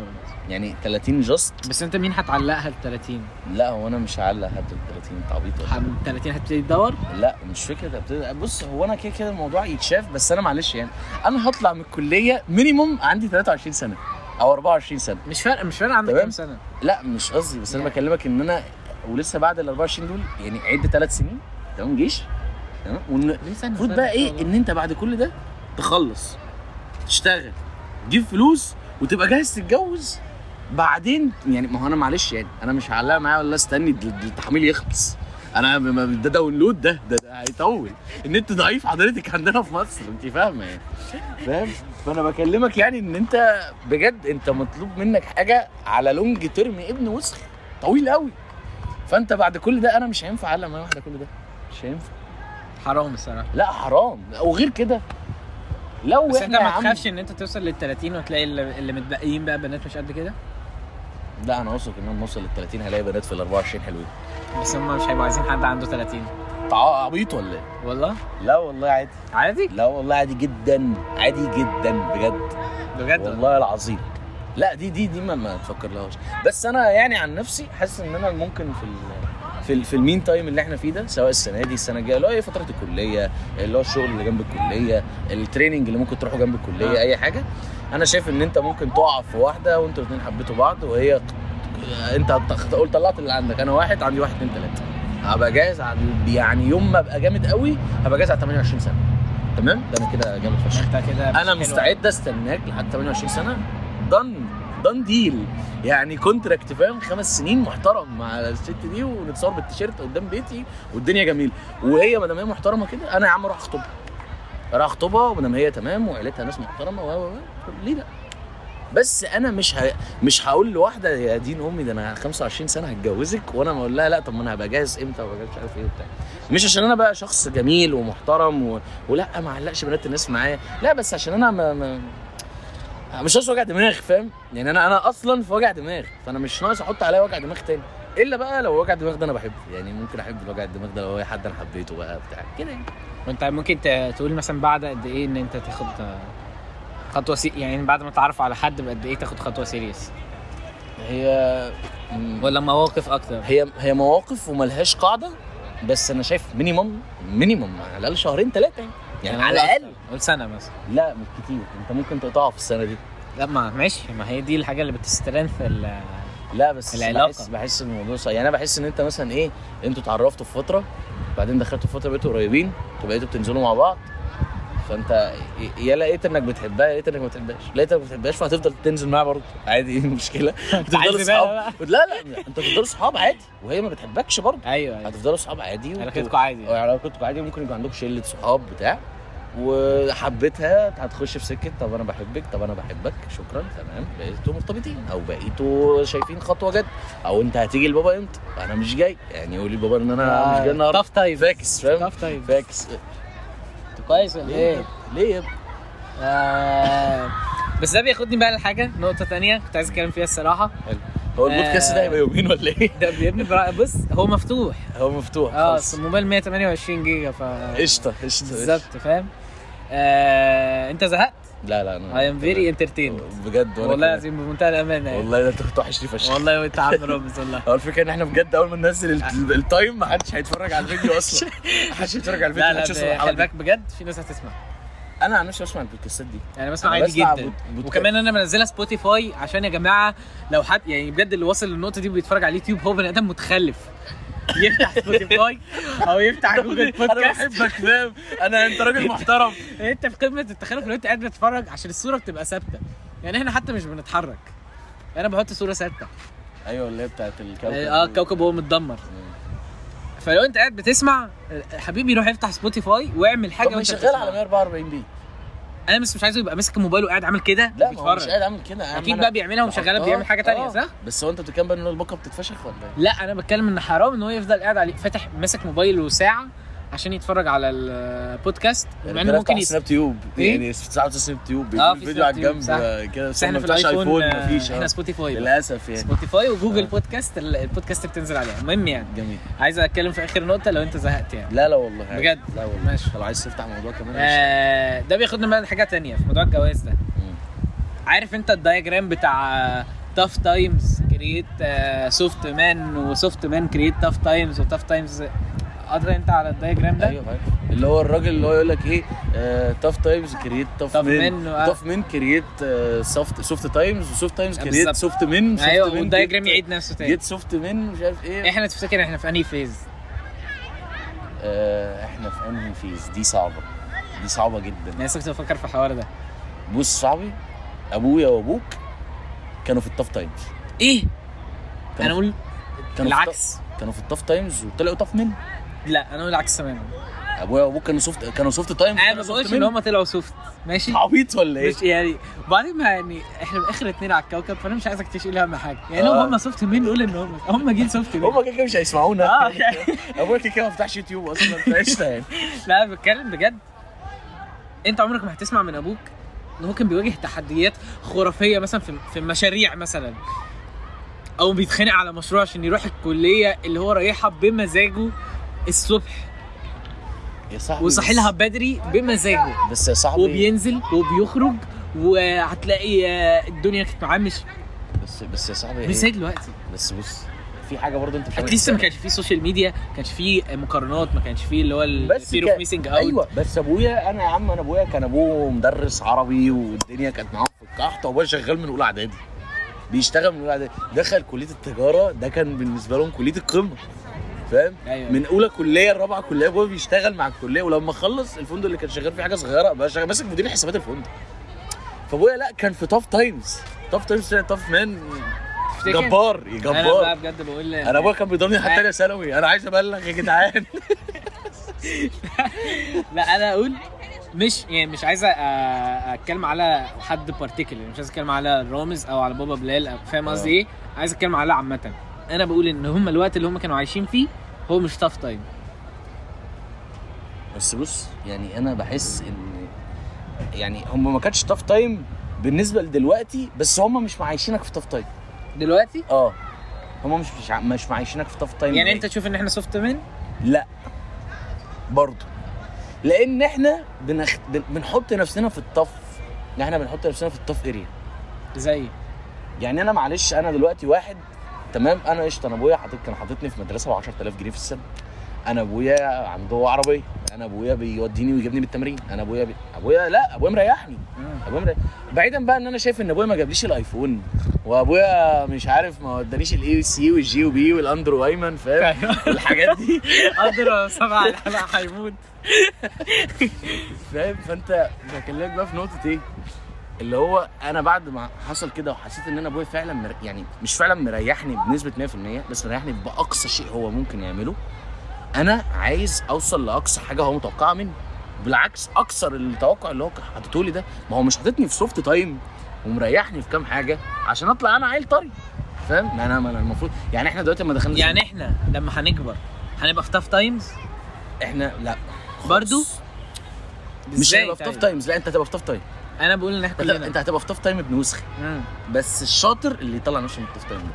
يعني 30 just؟ بس انت مين هتعلقها ل 30 لا هو أنا مش هعلق حد ال 30 انت عبيط ولا إيه؟ ح- 30 هتبتدي تدور؟ لا مش فكرة ابتدي بص هو أنا كده كده الموضوع يتشاف بس أنا معلش يعني أنا هطلع من الكلية minimum عندي 23 سنة أو 24 سنة. مش فارق مش فارق عندك. كام سنة. لا مش قصدي بس أنا يعني. بكلمك إن أنا ولسه بعد ال 24 دول يعني عد ثلاث سنين تمام جيش تمام وان ليه سنة المفروض سنة بقى إيه. إن أنت بعد كل ده تخلص تشتغل تجيب فلوس وتبقى جاهز تتجوز. بعدين يعني ما هو أنا معلش يعني أنا مش هعلقها معايا ولا استني ال- التحميل يخلص. أنا ده download ده ده, ده هيطول. النت ضعيف حضرتك عندنا في مصر أنت فاهمة يعني. فاهم؟ فأنا بكلمك يعني إن أنت بجد أنت مطلوب منك حاجة على long term ابن وسخ طويل قوي فانت بعد كل ده أنا مش هينفع اعلق معايا واحدة كل ده. مش هينفع. حرام الصراحة. لا حرام. وغير كده لو بس انت ما تخافش ان انت توصل لل 30 وتلاقي اللي, اللي متبقيين بقى بنات مش قد كده؟ لا أنا واثق ان أنا نوصل لل 30 هلاقي بنات في ال 24 حلوين. بس هم مش هيبقوا عايزين حد عنده 30 تع- عبيط ولا إيه؟ والله؟ لا والله عادي. عادي؟ لا والله عادي جدا. عادي جدا بجد. بجد؟ والله العظيم. لا دي دي دي ما, ما تفكر لهاش بس أنا يعني عن نفسي حاسس إن أنا ممكن في في ال في ال meantime اللي إحنا فيه ده سواء السنة دي السنة الجاية اللي هو إيه فترة الكلية اللي هو الشغل اللي جنب الكلية ال training اللي ممكن تروحه جنب الكلية آه. أي حاجة. أنا شايف إن أنت ممكن تقع في واحدة وأنتوا الاثنين حبيتوا بعض وهي أنت هت- قلت طلعت اللي عندك. أنا واحد عندي واحد اثنين ثلاثة هبقى جاهز على يعني يوم ما أبقى جامد قوي هبقى جاهز على 28 سنة. تمام؟ ده أنا كده جامد فشخ. أنت كده أنا. مستعد أستناك لحد 28 سنة. done done deal. يعني contract فاهم خمس سنين محترم مع الست دي ونتصور بالتيشيرت قدام بيتي والدنيا جميلة. وهي ما دام هي محترمة كده أنا يا عم أروح أخطبها. أروح أخطبها وما دام هي تمام وعيلتها ناس محترمة و ليه لأ؟ بس أنا مش ه... مش هقول لواحدة يا دين أمي ده أنا 25 سنة هتجوزك؟ وأنا ما أقول لها لأ طب ما أنا هبقى جاهز إمتى جاهز مش عارف إيه وبتاع. مش عشان أنا بقى شخص جميل ومحترم و... ولأ ما علقش بنات الناس معايا. لأ بس عشان أنا ما, ما... مش ناقص وجع دماغ فاهم؟ يعني أنا أنا أصلا في وجع دماغ فأنا مش ناقص أحط عليا وجع دماغ تاني. إلا بقى لو وجع الدماغ ده أنا بحبه. يعني ممكن أحب الوجع الدماغ ده لو هو حد أنا حبيته بقى بتاع كده يعني. وأنت ممكن تقول مثلا بعد قد إيه إن أنت تاخد خطوة سي... يعني بعد ما تتعرف على حد بقد إيه تاخد خطوة serious هي ولا مواقف أكتر؟ هي هي مواقف وملهاش قاعدة بس أنا شايف minimum minimum على الأقل شهرين ثلاثة يعني. على الأقل. قول سنة مثلا. لا مش كتير. انت ممكن تقطعها في السنة دي. لا ما ماشي. ما هي دي الحاجة اللي بتسترنث ال- لا بس العلاقة. بحس بحس الموضوع صعب. يعني أنا بحس إن أنت مثلا إيه أنتوا اتعرفتوا في فترة بعدين دخلتوا في فترة بقيتوا قريبين أنتوا بقيتوا بتنزلوا مع بعض. فأنت يا لقيت إنك بتحبها يا لقيت إنك ما بتحبهاش. لقيت إنك ما بتحبهاش فهتفضل تنزل معاها برضه. عادي إيه المشكلة؟ هتفضلوا صحاب. لا لا انت هتفضلوا صحاب عادي. وهي ما بتحبكش برضه. أيوه أيوه. هتفضلوا صحاب عادي علاقتكم عادي. علاقتكم عادي. ممكن يبقى عندكم شلة صحاب بتاع. وحبيتها. هتخش في سكة. طب أنا بحبك. طب أنا بحبك. شكرا. تمام. بقيتوا مرتبطين. أو بقيتوا شايفين خطوة جد أو أنت هتيجي لبابا إمتى؟ أنا مش جاي. يعني قولي لبابا إن أنا مش جاي النهارده. طف طيب فاكس فاهم؟ طف طيب فاكس كويس ولا ليه؟ إيه؟ ليه يا ابني؟ آه، بس ده بياخدني بقى لحاجة نقطة تانية كنت عايز أتكلم فيها الصراحة. هو البودكاست ده آه. هيبقى يومين ولا إيه؟ ده بيبني برا... بص هو مفتوح. هو مفتوح آه الموبايل 128 جيجا ف قشطة قشطة. بالظبط فاهم؟ آه، انت زهقت؟ لا لا أنا I am very entertained بجد وأنا والله. العظيم بمنتهى الأمانة. يعني. والله ده أنت كنت وحشني فشخ. والله وانت عم رامز والله. هو الفكرة إن إحنا بجد أول ما ننزل ال- ال time ما حدش هيتفرج على الفيديو أصلا. ما حدش هيتفرج على الفيديو. لا لا خلي. بالك بجد في ناس هتسمع. أنا عن نفسي بسمع البودكاستات دي. يعني بسمع أنا عادي بسمع جدا. بودكاست. وكمان أنا منزلها Spotify عشان يا جماعة لو حد يعني بجد اللي واصل للنقطة دي وبيتفرج على اليوتيوب هو بني آدم متخلف. يفتح Spotify أو يفتح جوجل أنا بودكاست. بحبك فاهم؟ أنا أنت راجل محترم. أنت في قمة التخلف لو أنت قاعد بتتفرج عشان الصورة بتبقى ثابتة. يعني إحنا حتى مش بنتحرك. أنا بحط صورة ثابتة. أيوه اللي هي بتاعت الكوكب آه الكوكب وهو متدمر. فلو أنت قاعد بتسمع حبيبي روح افتح سبوتيفاي واعمل حاجة وأنت شغال. على 144 p. أنا بس مش عايزه يبقى ماسك الموبايل وقاعد عامل كده لا ما هو مش. قاعد عامل كده أكيد بقى بيعملها ومشغلها بحطها. بيعمل حاجة تانية آه. صح؟ بس هو أنت بتتكلم بقى إن الباقه بتتفشخ ولا إيه؟ لا أنا بتكلم إن حرام إن هو يفضل قاعد عليه فاتح ماسك موبايله ساعة عشان يتفرج على البودكاست مع إنه ممكن يس... Snaptube إيه؟ يعني ساعة Snaptube آه، بيجيب في فيديو على الجنب. آه، كده بس إحنا في ال iPhone iPhone آه، مفيش إحنا آه. Spotify بقى. للأسف يعني Spotify و Google آه. بودكاست ال- البودكاست بتنزل عليها المهم يعني جميل عايز أتكلم في آخر نقطة لو أنت زهقت يعني لا لا والله عادي. بجد؟ لا والله ماشي. لو عايز تفتح موضوع كمان. آه ده بياخدنا بقى لحاجة تانية في موضوع الجواز ده. عارف أنت ال diagram بتاع tough times create soft man و soft man create tough times و tough times قادر أنت على ال diagram ده؟ أيوه. اللي هو الراجل اللي هو يقول لك إيه tough times create tough men و- tough men create soft soft times و soft times create. soft men أيوه وال diagram يعيد نفسه تاني. جيت soft men مش عارف إيه. إحنا تفتكر إحنا في أنهي phase آه، إحنا في أنهي phase دي صعبة. دي صعبة جدا. أنا لسه كنت بفكر في الحوار ده. بص صاحبي أبويا وأبوك كانوا في ال tough times إيه؟ كانوا أنا أقول العكس. كانوا في ال tough times وطلعوا tough men لا أنا أقول العكس تماما. ابويا وابوك كانوا soft كانوا soft times أنا ما بقولش إن. هم طلعوا soft ماشي؟ عبيط ولا إيه؟ مش يعني وبعدين ما يعني إحنا آخر اتنين على الكوكب فأنا مش عايزك تشيل هم حاجة. يعني لو آه. هم soft men نقول إن هم هم جيل soft مين هما كده كده مش هيسمعونا. آه ابويا كده كده ما فتحش يوتيوب أصلا فقشطه يعني؟ لا بتكلم بجد. أنت عمرك ما هتسمع من أبوك إن هو كان بيواجه تحديات خرافية مثلا في في مشاريع مثلا؟ أو بيتخانق على مشروع عشان يروح الكلية اللي هو رايحها بمزاجه الصبح. يا صاحبي وصاحي لها بدري بمزاجه. بس يا صاحبي وبينزل وبيخرج وهتلاقي آه، الدنيا كانت معاه مش بس بس يا صاحبي مش زي؟ دلوقتي. بس بص في حاجة برضه انت مش لسه ما. كانش فيه social media ما كانش فيه مقارنات ما كانش فيه اللي هو بس ال fear of missing out أيوه بس أبويا أنا يا عم أنا أبويا كان أبوه مدرس عربي والدنيا كانت معاه في القحط وابويا شغال من أولى إعدادي. بيشتغل من أولى إعدادي. دخل كلية التجارة ده كان بالنسبة لهم كلية القمة. فاهم؟ أيوه. من أولى كلية لرابعة كلية ابويا بيشتغل مع الكلية ولما خلص الفندق اللي كان شغال فيه حاجة صغيرة بقى شغال ماسك مدير حسابات الفندق. فابويا لأ كان في tough times tough times tough man تفتكر؟ جبار أنا بقى جبار. بجد بقول أنا ابويا كان بيضربني لحد تانية ثانوي. أنا عايز أبلغ يا جدعان. لا أنا أقول مش يعني مش عايز أتكلم على حد particular مش عايز أتكلم على رامز أو على بابا بلال أو فاهم آه. قصدي إيه؟ عايز أتكلم على عامة. أنا بقول إن هم الوقت اللي هم كانوا عايشين فيه هو مش tough time بس بص يعني أنا بحس إن يعني هم ما كانش tough time بالنسبة لدلوقتي بس هم مش معايشينك في tough time دلوقتي؟ آه. هم مش مش مش معايشينك في tough time يعني أنت تشوف إن إحنا soft men لا. برضه. لأن إحنا بنخ... بن- بنحط نفسنا في ال tough إحنا بنحط نفسنا في ال tough area زي. يعني أنا معلش أنا دلوقتي واحد تمام؟ أنا قشطة أنا أبويا حاطط كان حاططني في مدرسة ب 10000 جنيه في السنة أنا أبويا عنده عربية أنا أبويا بيوديني ويجيبني بالتمرين. أنا أبويا بي... ابويا لا أبويا مريحني. أبويا مريح. بعيدا بقى إن أنا شايف إن أبويا ما جابليش الآيفون. وأبويا مش عارف ما ودانيش الاي سي والجي وبي والاندرو ايمن فاهم؟ الحاجات دي. قدر سبع الحلقة هيموت. فاهم؟ فأنت بكلمك بقى في نقطة إيه؟ اللي هو أنا بعد ما حصل كده وحسيت إن أنا أبويا فعلا مر... يعني مش فعلا مريحني بنسبة 100% بس مريحني بأقصى شيء هو ممكن يعمله. أنا عايز أوصل لأقصى حاجة هو متوقعها مني. بالعكس أكثر التوقع اللي هو حاطته لي ده ما هو مش حاططني في soft time ومريحني في كام حاجة عشان أطلع أنا عيل طري. فاهم؟ ما أنا ما أنا المفروض يعني إحنا دلوقتي لما دخلنا يعني إحنا لما هنكبر هنبقى في tough times إحنا لا. برضو؟ مش هتبقى في طيب؟ تايمز لا أنت هتبقى في tough time أنا بقول إن إحنا انت كلنا. انت هتبقى في tough time ابن وسخ. بس الشاطر اللي يطلع نفسه من ال tough time ده.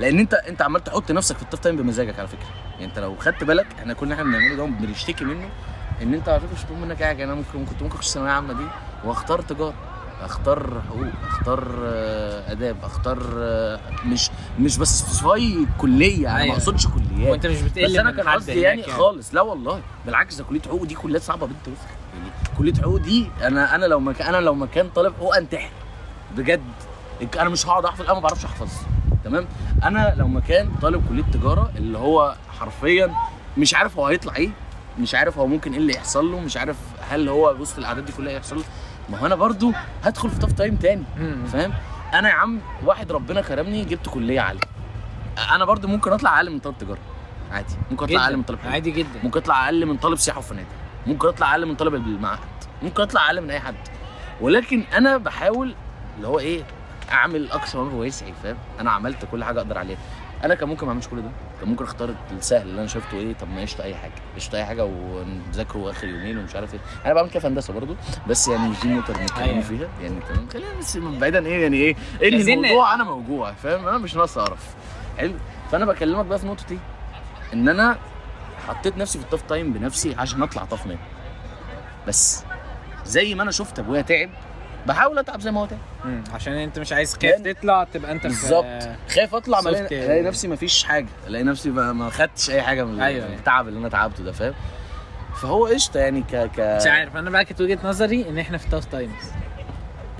لأن انت انت عمال تحط نفسك في ال tough time بمزاجك على فكرة. يعني انت لو خدت بالك إحنا كل اللي إحنا بنعمله ده بنشتكي منه ان انت على فكرة مش مطلوب منك حاجة. أنا ممكن كنت ممكن اخش ثانويه عامه دي واختار تجارة. اختار حقوق اختار آه، آداب اختار آه، مش مش بس specify كلية. أنا ما أيوة. أقصدش كليات. وأنت مش بتقل بس أنا كان قصدي يعني هناك خالص. لا والله. بالعكس ده كلية حقوق دي كليات صعبة بنت وسخ. يعني كلية حقوق دي أنا أنا لو مكان أنا لو مكان طالب حقوق أنتحر. بجد. أنا مش هقعد أحفظ أنا ما بعرفش أحفظ. تمام؟ أنا لو مكان طالب كلية تجارة اللي هو حرفيا مش عارف هو هيطلع إيه مش عارف هو ممكن إيه اللي يحصل له مش عارف هل هو وسط الأعداد دي كلها يحصل له. ما هو أنا برضو هدخل في توف تايم تاني. فاهم؟ أنا يا عم واحد ربنا كرمني جبت كلية عاليه أنا برضو ممكن أطلع أقل من طالب تجارة. عادي. ممكن أطلع أقل من طالب حقوق. عادي جدا. ممكن أطلع أقل من طالب سياحة وفنادق. ممكن اطلع أقل من طالب المعهد. ممكن اطلع أقل من اي حد. ولكن أنا بحاول اللي هو إيه اعمل اقصى ما هو وسعي فاهم؟ أنا عملت كل حاجة أقدر عليها. أنا كان ممكن ما اعملش كل ده. كان ممكن اختار السهل اللي أنا شفته إيه طب ما قشطة اي حاجة. قشطة اي حاجة ونذاكره آخر يومين ومش عارف إيه. أنا بعمل كده في هندسة برضو بس يعني مش دي النقطة اللي بنتكلم أيوة. فيها. يعني تمام. خلينا بس بعيدا إيه يعني إيه إيه عايزين- الموضوع أنا موجوع فاهم؟ أنا مش ناقص أعرف. حلو. فأنا بكلمك بقى في نقطة إيه؟ إن أنا حطيت نفسي في ال tough time بنفسي عشان أطلع tough منه بس زي ما أنا شفت أبويا تعب بحاول أتعب زي ما هو تعب. عشان أنت مش عايز خايف تطلع تبقى أنت بالظبط خايف أطلع ما soft- ألاقي نفسي ما فيش حاجة ألاقي نفسي ما, ما خدتش أي حاجة من أيوة. التعب اللي أنا تعبته ده فاهم فهو قشطة يعني ك ك مش عارف أنا بقى كانت وجهة نظري إن إحنا في tough times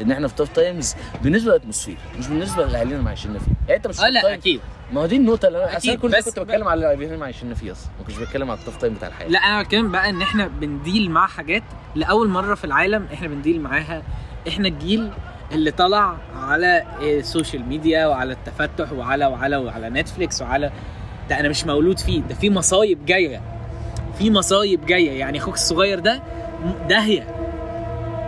إن إحنا في tough times بالنسبة لل atmosphere مش بالنسبة للاهالينا اللي عايشين فيه يعني أنت مش في آه لا. أكيد ما هو دي النقطة اللي أنا أصلا كنت ب- بتكلم على اللي عايشين فيه أصلا ما كنتش بتكلم على ال tough time بتاع الحياة. لا أنا بتكلم بقى إن إحنا بن deal مع حاجات لأول مرة في العالم إحنا بن deal معاها. إحنا الجيل اللي طلع على ال social media وعلى التفتح وعلى وعلى وعلى نتفليكس وعلى ده أنا مش مولود فيه ده في مصايب جاية. في مصايب جاية. يعني أخوك الصغير ده داهيه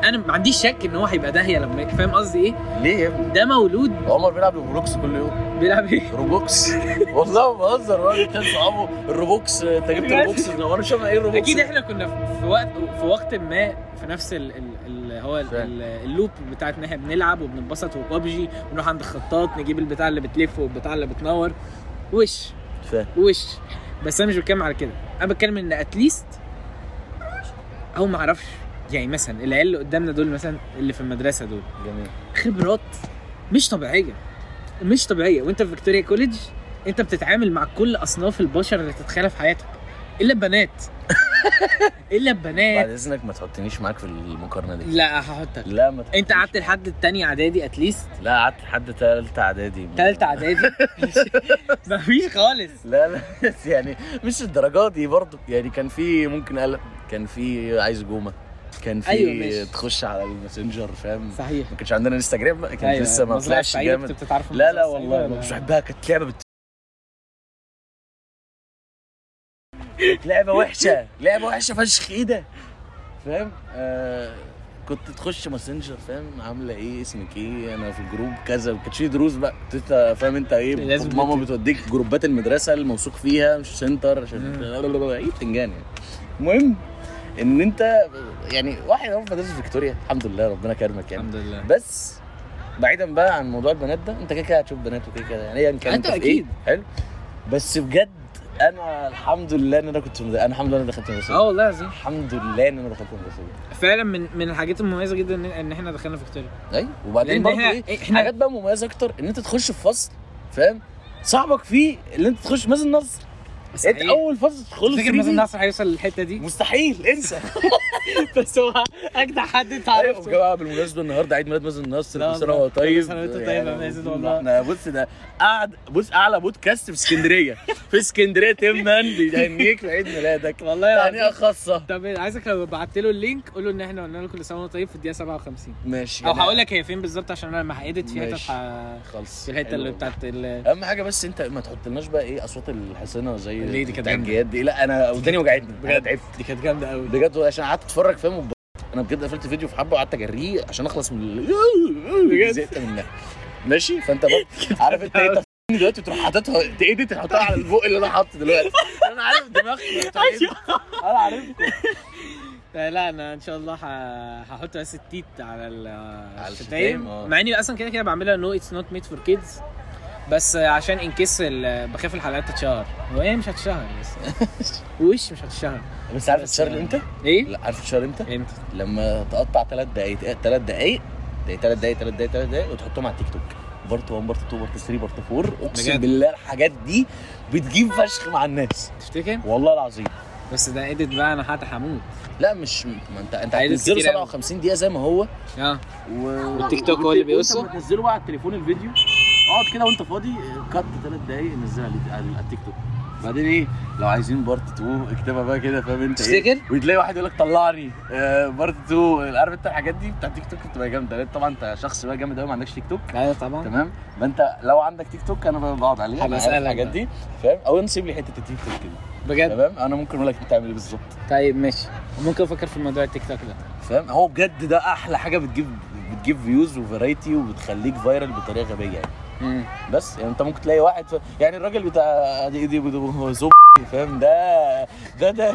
أنا ما عنديش شك ان هو هيبقى داهية لما فاهم قصدي إيه؟ ليه يا ابني؟ ده مولود. عمر بيلعب روبلوكس كل يوم. بيلعب إيه؟ روبوكس. والله ما بهزر هو كان صحابه الروبوكس انت جبت؟ الروبوكس هو أنا مش فاهم إيه الروبوكس. أكيد إحنا كنا في- وقت في وقت ما في نفس ال ال هو. ال ال loop بتاعت ان إحنا بنلعب وبننبسط وببجي ونروح عند الخطاط نجيب البتاع اللي بتلف والبتاع اللي بتنور. وش؟ فاهم وش؟ بس أنا مش بتكلم على كده. أنا بتكلم إن at least أو ما أعرفش يعني مثلا العيال اللي قدامنا دول مثلا اللي في المدرسة دول. جميل. خبرات مش طبيعية مش طبيعية. وأنت في فيكتوريا كوليدج أنت بتتعامل مع كل أصناف البشر اللي تتخيلها في حياتك إلا البنات. إلا بعد البنات إذنك ما تحطنيش معاك في المقارنة دي. لا هحطك. لا ما أنت قعدت لحد التاني إعدادي اتليست لا قعدت لحد تالتة إعدادي. تالتة إعدادي؟ مفيش خالص. لا لا بس يعني مش الدرجات دي برضه. يعني كان في ممكن قلق كان في عايز جومة. كان في أيوة ماشي. تخش على الماسنجر فاهم؟ صحيح. ما كانش عندنا انستجرام بقى كان أيوة، لسه ما طلعش جامد. لا لا والله ما كنتش بحبها كانت لعبة بت... لعبة وحشة لعبة وحشة فشخ إيه ده؟ فاهم؟ آه كنت تخش ماسنجر فاهم؟ عاملة إيه؟ اسمك إيه؟ أنا في الجروب كذا ما كانش في دروس بقى. كنت أنت فاهم أنت إيه؟ لازم ماما بت- بتوديك جروبات المدرسة الموثوق فيها مش سنتر عشان إيه بتنجان يعني. المهم ان انت يعني واحد اهو في مدرسه فيكتوريا الحمد لله ربنا كرمك يعني. الحمد لله. بس بعيدا بقى عن موضوع البنات ده انت كده كده هتشوف بنات وكده كده يعني. ايا كان أنت في أكيد. إيه حلو. بس بجد أنا الحمد لله إن أنا كنت في المدرسة. أنا الحمد لله إن أنا دخلت المدرسة آه والله العظيم. الحمد لله إن أنا دخلت المدرسة دي. فعلا من من الحاجات المميزة جدا إن, إن إحنا دخلنا فيكتوريا. أيوه. وبعدين لأن برضه احنا- إيه احنا- حاجات بقى مميزة أكتر إن أنت تخش في فصل فاهم؟ صاحبك فيه اللي أنت تخش مازن نصر انت اول فصل تدخله تفتكر 3D. مثلا ناصر هيوصل للحتة دي مستحيل انسى بس هو أجدع حد انت يا عرفته جماعة بالمناسبه النهارده عيد ميلاد مازن نصر كل سنه. وهو طيب كل سنة وانت طيب يا مازن والله. إحنا بص ده قاعد بص أعلى بودكاست في اسكندرية في اسكندرية تما بيهنيك بعيد ميلادك والله تهنئه خاصة طب عايزك لو بعت له اللينك قول له إن إحنا قلنا له كل سنة وانت طيب في الدقيقة 57 ماشي أو هقول لك هي فين بالظبط عشان أنا لما فيها ماشي. تبقى خلص في الحتة اللي. بتاعت أهم حاجة بس أنت ما تحطلناش بقى إيه أصوات الحصينه زي اللي دي كانت. الجياد دي لا أنا وداني وجعتني بجد تعبت دي كانت جامدة قوي بجد عشان قعدت اتفرج فاهم وب- أنا بجد قفلت فيديو في حبة وقعدت أجريه عشان أخلص من بجد؟ زهقت منها. ماشي؟ فأنت بقى عارف أنت إيه تف- دلوقتي تروح حاططها؟ تايدي تحطها على البق اللي أنا حاطه دلوقتي؟ أنا عارف دماغي. بتاع إيه. أنا عارفكم. لا أنا إن شاء الله هحط بس التيت على ال- على الشتايم. آه. مع إني أصلا كده كده بعملها no it's not made for kids بس عشان in case بخاف الحلقات تتشهر وهي مش هتشهر بس وش مش هتشهر بس عارف بس- تشتغل إمتى؟ إيه؟ لا عارف تشتغل إمتى؟ إمتى؟ لما تقطع ثلاث دقايق ثلاث دقايق ثلاث دقايق ثلاث دقايق ثلاث دقايق وتحطهم على التيك توك part 1 part 2 part 3 part 4 أقسم؟ بالله الحاجات دي بتجيب فشخ مع الناس تفتكر؟ والله العظيم بس ده edit بقى أنا هات هموت لا مش ما انت أنت هتنزله كتير أوي. 57 دقيقة زي ما هو آه. والتيك توك هو اللي؟ وانت بتنزله بقى على التليفون الفيديو اقعد كده وانت فاضي cut ثلاث دقايق نزلها على التيك توك. بعدين إيه لو عايزين part 2 اكتبها بقى كده فاهم انت إيه؟ وتلاقي واحد يقول لك طلعني. آه part 2 عارف انت الحاجات دي بتاع تيك توك بتبقى جامدة. طبعا انت شخص بقى جامد قوي ما عندكش تيك توك. أيوه طبعا. تمام؟ فانت لو عندك تيك توك أنا بقعد عليه أنا الحاجات. دي. فاهم؟ أو نسيب لي حتة التيك توك كده. بجد؟ تمام؟ أنا ممكن أقول لك انت تعمل إيه بالظبط. طيب ماشي. ممكن أفكر في موضوع التيك توك ده. فاهم؟ هو بجد ده أحلى حاجة بتجيب بتجيب views و variety وبتخليك viral بطريقة غبية يعني. مم. بس يعني انت ممكن تلاقي واحد ف... يعني الراجل بتاع دي دي هو زوب فاهم؟ ده ده ده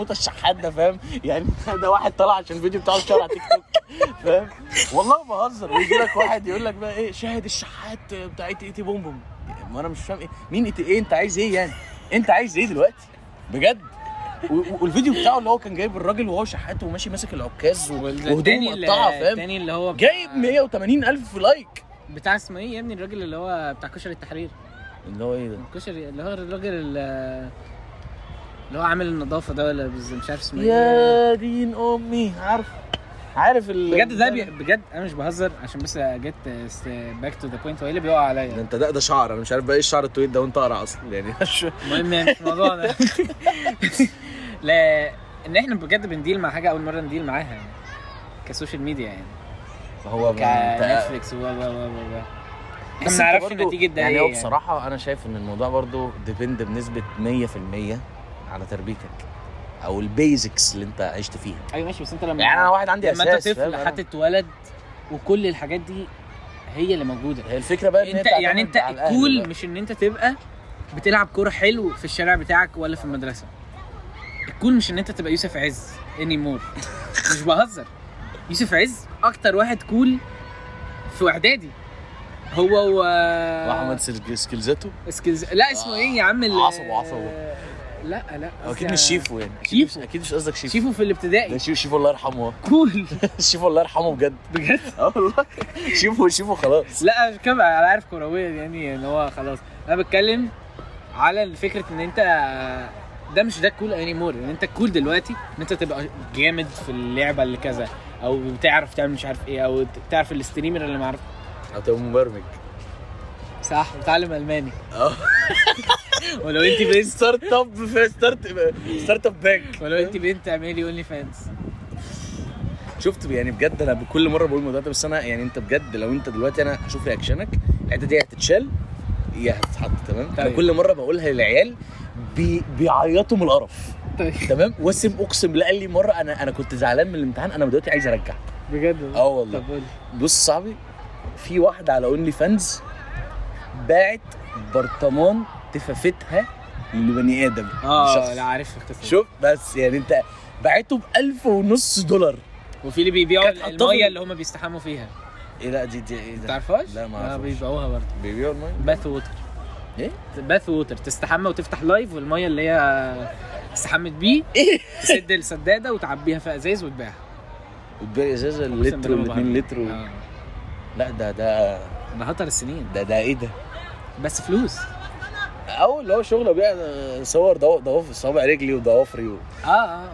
موت الشحات ده فاهم؟ يعني ده واحد طلع عشان الفيديو بتاعه اتشهر على تيك توك فاهم؟ والله ما بهزر. ويجي لك واحد يقول لك بقى إيه شاهد الشحات بتاع إي تي بوم بوم. ما أنا مش فاهم إيه. مين إي تي إيه؟ أنت عايز إيه يعني؟ أنت عايز إيه دلوقتي؟ بجد. والفيديو بتاعه اللي هو كان جايب الراجل وهو شحات وماشي ماسك العكاز و- وهدومه والتاني اللي- مقطعه فاهم؟ التاني اللي هو جايب 180 ألف like. بتاع اسمه إيه يا ابني؟ الراجل اللي هو بتاع كشري التحرير. اللي هو إيه ده؟ كشري اللي هو الراجل اللي هو عامل النظافة ده ولا مش عارف اسمه إيه. يا دين أمي عارف عارف ال بجد ده بي... بجد أنا مش بهزر عشان بس جيت back to the point هو إيه اللي بيقع ده عليا أنت ده ده شعر أنا مش عارف بقى إيه الشعر الطويل ده وأنت قرع أصلا يعني المهم يعني مش الموضوع ده. لا إن إحنا بجد بن deal مع حاجة أول مرة ن deal معاها يعني ك social media يعني. هو ك Netflix و و و و بس ما انت برضو- نتيجه ده يعني هو بصراحة أنا شايف إن الموضوع برضو depend بنسبة 100% على تربيتك أو ال basics اللي أنت عشت فيها. أيوه ماشي بس أنت لما يعني أنا واحد عندي لما أساس انت؟ طفل هتتولد وكل الحاجات دي هي اللي موجودة. هي الفكرة بقى إن أنت هي يعني أنت ال cool. مش إن أنت تبقى بتلعب كورة حلو في الشارع بتاعك ولا في المدرسة. ال cool مش إن أنت تبقى يوسف عز any more مش بهزر. يوسف عز أكتر واحد cool في إعدادي. هو و وأحمد سكيلزاتو؟ سكيلز لا اسمه إيه يا عم ال- عصبه- عصبه. لا لا أكيد مش شيفو يعني. أكيد شيفو. مش- أكيد مش قصدك شيفو. شيفو في ده الابتدائي شيفو شيفو الله يرحمه. قول شيفو الله يرحمه بجد. بجد؟ آه والله. شيفو شيفو خلاص. لا مش كم أنا عارف كرويا يعني إن هو خلاص. أنا بتكلم على فكرة إن أنت ده مش ده cool any more إن أنت cool دلوقتي إن أنت تبقى جامد في اللعبة اللي كذا. أو بتعرف تعمل مش عارف إيه أو تعرف ال streamer اللي ما عارف أو تبقى مبرمج. صح بتعلم ألماني. أه. ولو أنت بنت start up start start up back ولو أنت بنت اعملي OnlyFans شفت يعني بجد أنا بكل مرة بقول الموضوع ده بس أنا يعني أنت بجد لو أنت دلوقتي أنا هشوف رياكشنك الحتة دي هتتشال يا هتتحط تمام؟ أنا طيب. كل مرة بقولها للعيال بي بيعيطوا من القرف. طيب. تمام؟ واسم اقسم بالله قال لي مرة أنا أنا كنت زعلان من الامتحان أنا دلوقتي عايز أرجع. بجد؟ آه والله. طب قول بص صاحبي في واحدة على OnlyFans باعت برطمان تفافتها لبني آدم. آه. لا عارف القصة شوف بس يعني أنت باعته ب 1000 ونص دولار. وفي اللي بيبيعوا كانت المية اللي هم بيستحموا فيها. إيه لا دي دي إيه ما ده؟ تعرفهاش؟ لا، ما آه، أعرفهاش. بيبيعوها برضه. بيبيعوا المية؟ bath water إيه؟ bath water تستحمى وتفتح live والمية اللي هي استحمت بيه؟ تسد السدادة وتعبيها في ازاز وتبيعها وتبيع إزازة اللتر وال2 بهزر. لتر و... آه. لا ده ده ده هطر السنين ده ده إيه ده؟ بس فلوس أو اللي هو شغل بيع صور ضو- ضوافر صوابع رجلي وضوافري و... آه آه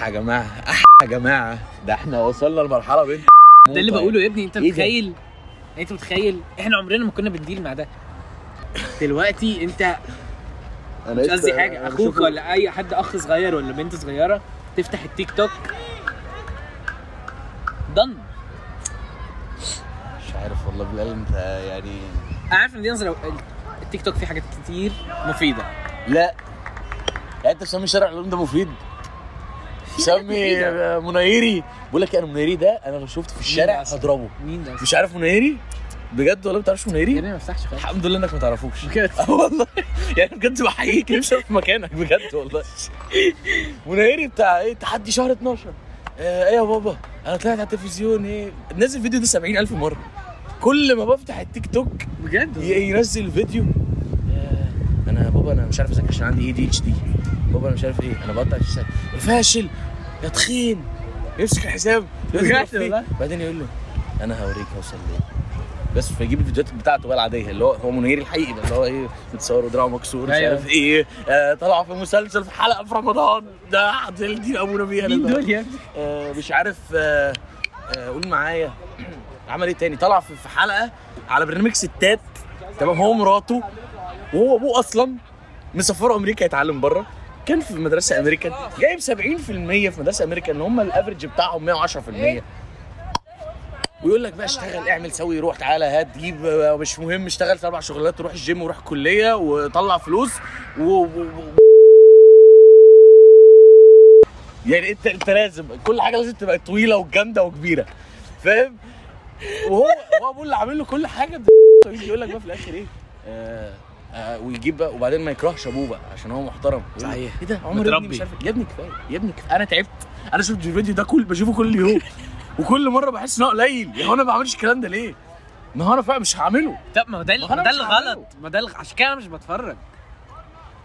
آه. يا جماعة يا جماعة ده إحنا وصلنا لمرحلة بنت ده اللي بقوله يا ابني أنت إيه؟ متخيل أنت متخيل إحنا عمرنا ما كنا بنديل مع ده دلوقتي أنت أنا مش قصدي حاجة. أخوك ولا أي حد أخ صغير ولا بنت صغيرة تفتح التيك توك. ضن مش عارف والله بالله أنت يعني أنا عارف إن دي نظرة التيك توك فيه حاجات كتير مفيدة. لا. يعني أنت مسمي شارع العلوم ده مفيد؟ سمي. منيري؟ بقول لك أنا منيري ده أنا لو شفته في الشارع ده؟ هضربه. مين ده مش عارف منيري؟ بجد والله ما تعرفش منيري؟ ابني ما افتحش خالص. الحمد لله انك ما تعرفوش بجد. آه والله. يعني بجد بحييك نفسي في مكانك بجد والله. منيري بتاع إيه؟ تحدي شهر 12 آه إيه يا بابا؟ أنا طلعت على التلفزيون إيه؟ نزل الفيديو ده 70000 مرة. كل ما بفتح التيك توك بجد ينزل فيديو. آه، أنا يا بابا أنا مش عارف اذاكر عشان عندي ADHD بابا أنا مش عارف إيه. أنا بقطع الشاشات يا فاشل. يا تخين. يمسك الحساب. بجد والله؟ بعدين يقول له أنا هوريك هوصل ليه. بس فيجيب الفيديوهات بتاعته بقى العادية اللي هو هو منير الحقيقي ده اللي هو إيه متصور ودراعه مكسور مش أيوة. عارف إيه آه طلع في مسلسل في حلقة في رمضان. ده عدل دي ابونا بيها مين. دول يا آه، مش عارف آه، آه، قول معايا. عمل إيه تاني؟ طلع في حلقة على برنامج ستات. تمام؟ هو ومراته وهو أبوه أصلا مسافره أمريكا يتعلم بره. كان في مدرسة أمريكان. جايب 70% في مدرسة أمريكان ان هم ال average بتاعهم 110% ويقول لك بقى اشتغل اعمل سوي روح تعالى هات جيب آه، مش مهم اشتغل أربع شغلات وروح الجيم وروح الكلية وطلع فلوس و... و... و... يعني انت انت لازم كل حاجة لازم تبقى طويلة وجامدة وكبيرة فاهم؟ وهو هو ابوه اللي عامل له كل حاجة يقول لك بقى في الآخر إيه؟ آه آه ويجيب بقى وبعدين ما يكرهش أبوه بقى عشان هو محترم. صحيح. إيه ده؟ عمر ابني. مش عارف. يا ابني كفاية يا ابني كفاية. أنا تعبت. أنا شفت الفيديو ده كل بشوفه كل يوم. وكل مرة بحس إن هو قليل. يا هو أنا ما بعملش الكلام ده ليه؟ ما هو أنا فعلا مش هعمله. طب ما هو ده ما ده الغلط. هعمله. ما ده عشان كده أنا مش بتفرج.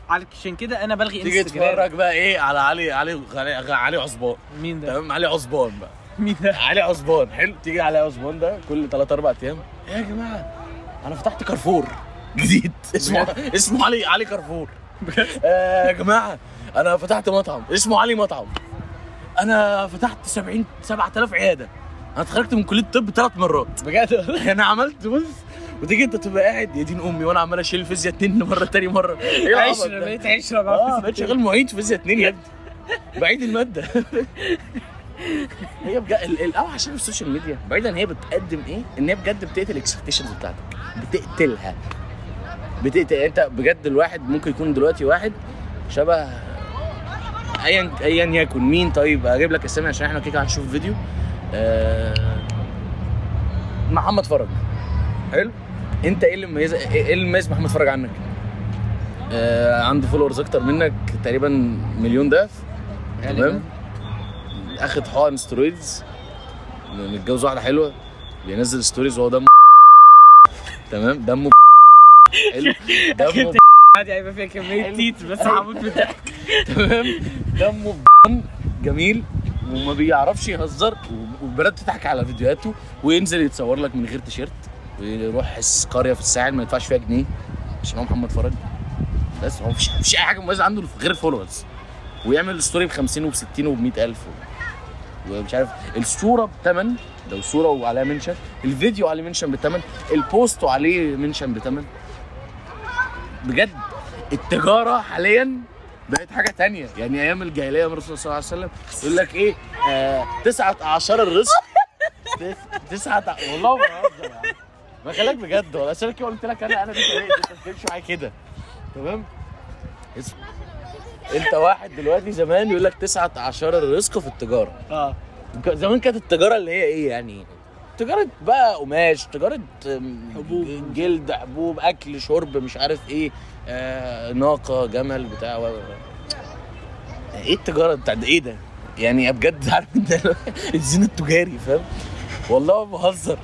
عشان كده أنا بلغي تيجي انستجرام تتفرج بقى إيه؟ على علي علي علي, علي عصبان مين ده؟ تمام؟ علي عصبان بقى. مين ده؟ علي عصبان حلو. تيجي علي عصبان ده كل 3 4 أيام. إيه يا جماعة؟ أنا فتحت كارفور جديد. اسمه اسمه علي علي كارفور. آه يا جماعة أنا فتحت مطعم. اسمه علي مطعم. أنا فتحت 70 7000 عيادة. أنا اتخرجت من كلية الطب ثلاث مرات. بجد أنا عملت بص وتيجي أنت تبقى قاعد يا دين أمي وأنا عمال أشيل فيزياء اتنين مرة تاني مرة. إيه عشرة؟ بقيت عشرة آه بقى بقيت شغال معيد في فيزياء اتنين يا ابني. بعيد المادة. هي بجد ال- الاوحش في ال social media. بعيدا هي بتقدم إيه؟ إن هي بجد بتقتل ال expectations بتاعتك. بتقتلها. بتقتل أنت بجد الواحد ممكن يكون دلوقتي واحد شبه ايا ايا يكن. مين؟ طيب أجيب لك اسامي عشان إحنا كده هنشوف فيديو. آه محمد فرج. حلو. أنت إيه اللي مميز إيه اللي مميز محمد فرج عنك؟ آه عنده followers أكتر منك تقريبا مليون ضعف تمام. أخد حقن steroids متجوز واحدة حلوة. بينزل stories وهو دمه. تمام. دمه. حلو. دمه عادي هيبقى فيها كمية تيت بس هموت من الضحك تمام. دمه جميل وما بيعرفش يهزر والبنات بتضحك على فيديوهاته وينزل يتصور لك من غير تيشيرت ويروح قريه في الساحل ما يدفعش فيها جنيه عشان هو محمد فرج. بس هو مفيش مفيش أي حاجة مميزه عنده غير ال followers ويعمل story ب 50 وب 60 وب 100000 ومش عارف. الصورة بثمن لو صوره وعليها mention. الفيديو عليه mention بثمن البوست وعليه منشن بثمن بجد. التجارة حاليا بقت حاجة تانية. يعني أيام الجاهلية من الرسول صلى الله عليه وسلم يقول لك إيه؟ آه تسعة اعشار الرزق. تس- تسعة والله ما بهزر عم. بكلمك بجد والله. عشان كده قلت لك أنا أنا دي انت بتمشي معايا كده. تمام؟ اسمع أنت واحد دلوقتي زمان يقول لك تسعة اعشار الرزق في التجارة. آه. زمان كانت التجارة اللي هي إيه يعني؟ تجارة بقى قماش تجارة حبوب. جلد حبوب أكل شرب مش عارف إيه آه ناقة جمل بتاع و... إيه التجارة بتاع ده إيه ده؟ يعني بجد عارف هو الزين التجاري فاهم؟ والله ما بهزر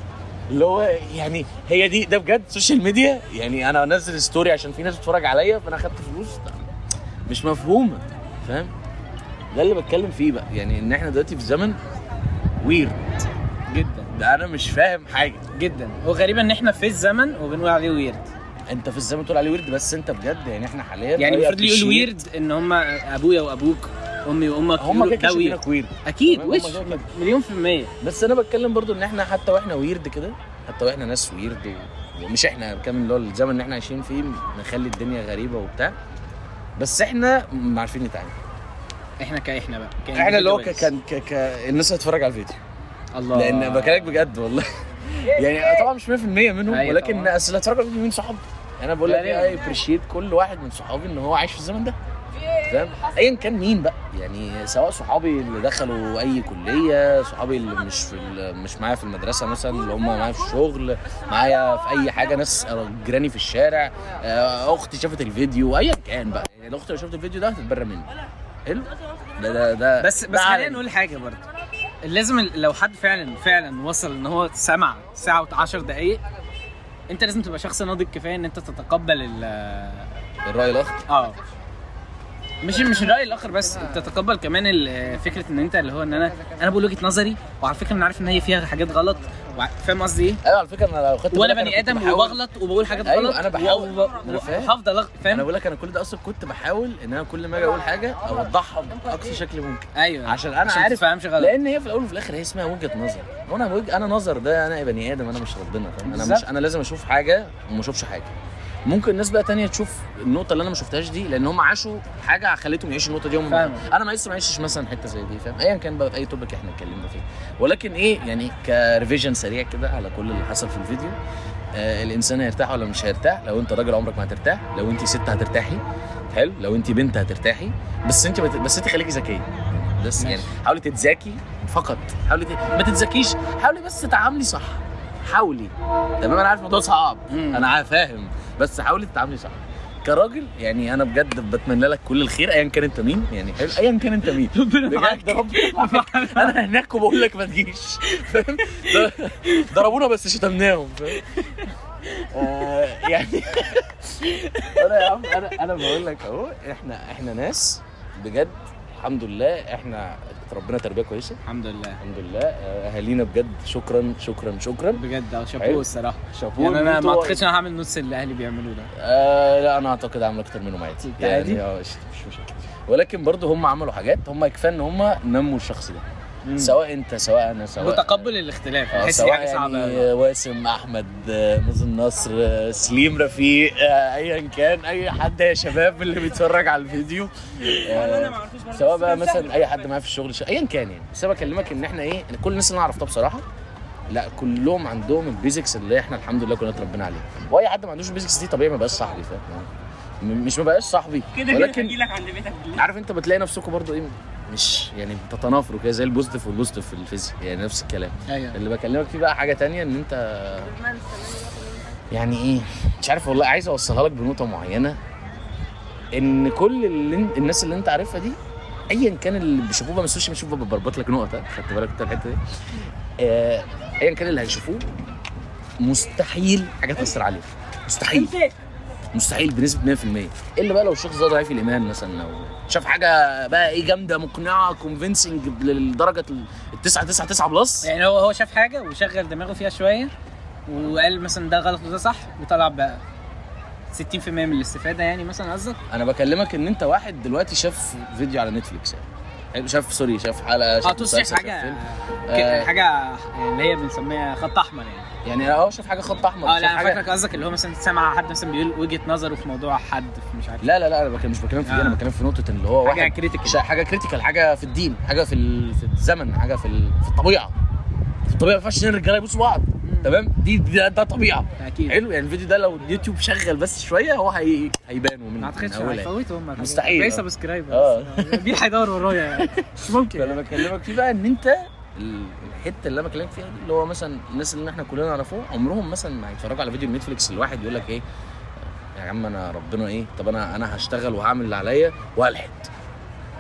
اللي هو يعني هي دي ده بجد social media يعني أنا أنزل story عشان في ناس بتتفرج عليا فأنا أخدت فلوس مش مفهومة فاهم؟ ده اللي بتكلم فيه بقى يعني إن إحنا دلوقتي في زمن weird جدا ده أنا مش فاهم حاجة. جدا. وغريبا إن إحنا في الزمن وبنقول عليه weird أنت في الزمن تقول عليه weird بس أنت بجد يعني إحنا حاليا يعني المفروض اللي يقول weird إن هم أبويا وأبوك أمي وأمك هم كده شايفينك weird أكيد وش. مليون في المية. بس أنا بتكلم برضو إن إحنا حتى وإحنا weird كده حتى وإحنا ناس weird. ومش إحنا كمان اللي هو الزمن اللي إحنا عايشين فيه نخلي الدنيا غريبة وبتاع. بس إحنا عارفين نتعامل. إحنا كإحنا بقى إحنا اللي هو. كان. الناس هتتفرج على الفيديو. الله. لأن بكلمك بجد والله. يعني طبعا مش 100% منهم أيوة ولكن. أصل الفيديو مين صحابي. أنا بقول لك غالباً. إيه ابريشيت كل واحد من صحابي إن هو عايش في الزمن ده. فاهم ايا كان مين بقى؟ يعني سواء صحابي اللي دخلوا أي كلية صحابي اللي مش في مش معايا في المدرسة مثلا اللي هم معايا في الشغل معايا في أي حاجة ناس جيراني في الشارع آه، أختي شافت الفيديو ايا كان بقى. يعني الاخت لو شافت الفيديو ده هتتبرى مني. حلو؟ ده ده ده. بس بس خلينا. نقول حاجة برضه. لازم لو حد فعلا فعلا وصل إن هو سمع ساعة و10 دقائق أنت لازم تبقى شخص ناضج كفاية إن أنت تتقبل ال الرأي الأخر. آه. مش مش الرأي الآخر بس انت تتقبل كمان فكرة إن أنت اللي هو إن أنا أنا بقول وجهة نظري وعلى فكرة أنا عارف إن هي فيها حاجات غلط فاهم قصدي إيه؟ أيوه على فكرة أنا لو خدت وأنا بني آدم وبغلط وبقول حاجات أيوة، غلط أنا بحاول. فاهم. وهفضل أغ- أنا فاهم؟ بقول لك أنا كل ده أصلا كنت بحاول إن أنا كل ما أجي أقول حاجة اوضحها بأقصى شكل ممكن أيوه عشان أنا عشان عارف تفهمش غلط لأن هي في الأول وفي الآخر هي اسمها وجهة نظر وأنا وج... أنا نظر ده أنا بني آدم أنا مش ربنا فاهم أنا. مش أنا لازم أشوف حاجة وما أشوفش حاجة ممكن ناس بقى تانية تشوف النقطة اللي أنا ما شفتهاش دي لأن هم عاشوا حاجة خلتهم يعيشوا النقطة دي هم فاهم. أنا ما لسه ما عشتش مثلا حتة زي دي فاهم؟ أيا كان بقى في أي topic إحنا اتكلمنا فيه. ولكن إيه يعني قريفيجن سريع كده على كل اللي حصل في الفيديو آه الإنسان هيرتاح ولا مش هيرتاح؟ لو أنت راجل عمرك ما هترتاح لو أنت ست هترتاحي حلو؟ لو أنت بنت هترتاحي بس أنت بت... بس أنت خليكي ذكية. بس يعني حاولي تتذاكي فقط. حاولي ت... ما تتذكيش حاولي بس تتعاملي صح. حاولي. تمام؟ أنا عارف الموضوع صعب. أنا عارف- فاهم. بس حاولي تتعاملي صح. كراجل يعني أنا بجد بتمنى لك كل الخير ايا كان أنت مين يعني حلو ايا كان أنت مين. بجد. ربنا معاك. أنا هناك وبقول لك ما تجيش. فاهم؟ ضربونا بس شتمناهم فاهم؟ آه، يعني أنا يا عم أنا أنا بقول لك أهو إحنا إحنا ناس بجد الحمد لله إحنا ربنا تربية كويسة. الحمد لله. الحمد لله. آه، أهالينا بجد شكرا شكرا شكرا. بجد آه. شابوه الصراحة. شابوه يعني أنا ما أعتقدش أنا هعمل نص اللي أهلي بيعملوه ده. آه لا أنا أعتقد عامل أكتر منهم عادي؟ يعني قشطة، مش مشكله ولكن برضه هم عملوا حاجات هم يكفى إن هم نموا الشخص ده. سواء انت سواء أنا سواء وتقبل الاختلاف. آه، سواء حاجة صعبة يعني. واسم أحمد آه، مازن نصر آه، سليم رفيق آه، ايا كان أي حد يا شباب اللي بيتفرج على الفيديو. آه، سواء بقى مثلا أي حد معايا في الشغل ايا كان يعني. بس أنا بكلمك إن إحنا إيه إن كل الناس اللي أنا عرفتها بصراحة لا كلهم عندهم ال basics اللي إحنا الحمد لله كلنا اتربينا عليها وأي حد ما عندوش ال basics دي طبيعي ما بقاش صاحبي فاهم؟ مش ما بقاش صاحبي. كده كده ولكن هجيلك عند بيتك عارف أنت بتلاقي نفسكم برضو إيه؟ مش يعني بتتنافروا كده زي ال positive وال positive في الفيزياء يعني نفس الكلام. أيوه. اللي بكلمك فيه بقى حاجة تانية إن أنت يعني إيه مش عارف والله عايز أوصلها لك بنقطة معينة. إن كل اللي الناس اللي أنت عارفها دي ايا كان اللي بيشوفوه ال social media شوف بربط لك نقطة خدت بالك أنت الحتة دي؟ آه، ايا كان اللي هيشوفوه مستحيل حاجة تأثر عليه. مستحيل. مستحيل بنسبة 100% الا بقى لو الشخص ده ضعيف الإيمان مثلا؟ لو شاف حاجة بقى إيه جامدة مقنعة convincing لدرجة ال 9 9 9 plus يعني هو هو شاف حاجة وشغل دماغه فيها شوية وقال مثلا ده غلط وده صح وطلع بقى 60% من الاستفادة يعني مثلا قصدك؟ أنا بكلمك إن أنت واحد دلوقتي شاف فيديو على نتفليكس يعني. شاف sorry شاف حلقة شاف تقصد مسلسل، حاجة شاف آه. حاجة يعني اللي هي بنسميها خط أحمر يعني. يعني أه شاف حاجة خط أحمر آه لا أنا فاكرك قصدك اللي هو مثلا سمع حد مثلا بيقول وجهة نظره في موضوع حد في مش عارف. لا لا لا أنا مش بتكلم في دي آه. أنا بتكلم في نقطة اللي هو حاجة critical حاجة critical حاجة في الدين حاجة في ال... في الزمن حاجة في ال... في الطبيعة. في الطبيعة ما ينفعش اتنين رجالة يبوسوا بعض تمام؟ دي, ده, ده طبيعة. أكيد. حلو يعني الفيديو ده لو اليوتيوب شغل بس شوية هو هي... هيبانوا من ما أعتقدش. هيفوتوا هم مستحيل، آه. subscribe آه. مين هيدور ورايا يعني. مش ممكن. فانا بكلمك فيه بقى إن أنت الحتة اللي أنا بكلمك فيها دي اللي هو مثلا الناس اللي إحنا كلنا نعرفهم عمرهم مثلا ما هيتفرجوا على فيديو نتفليكس الواحد يقول لك إيه يا عم أنا ربنا إيه طب أنا أنا هشتغل وهعمل اللي عليا وهلحق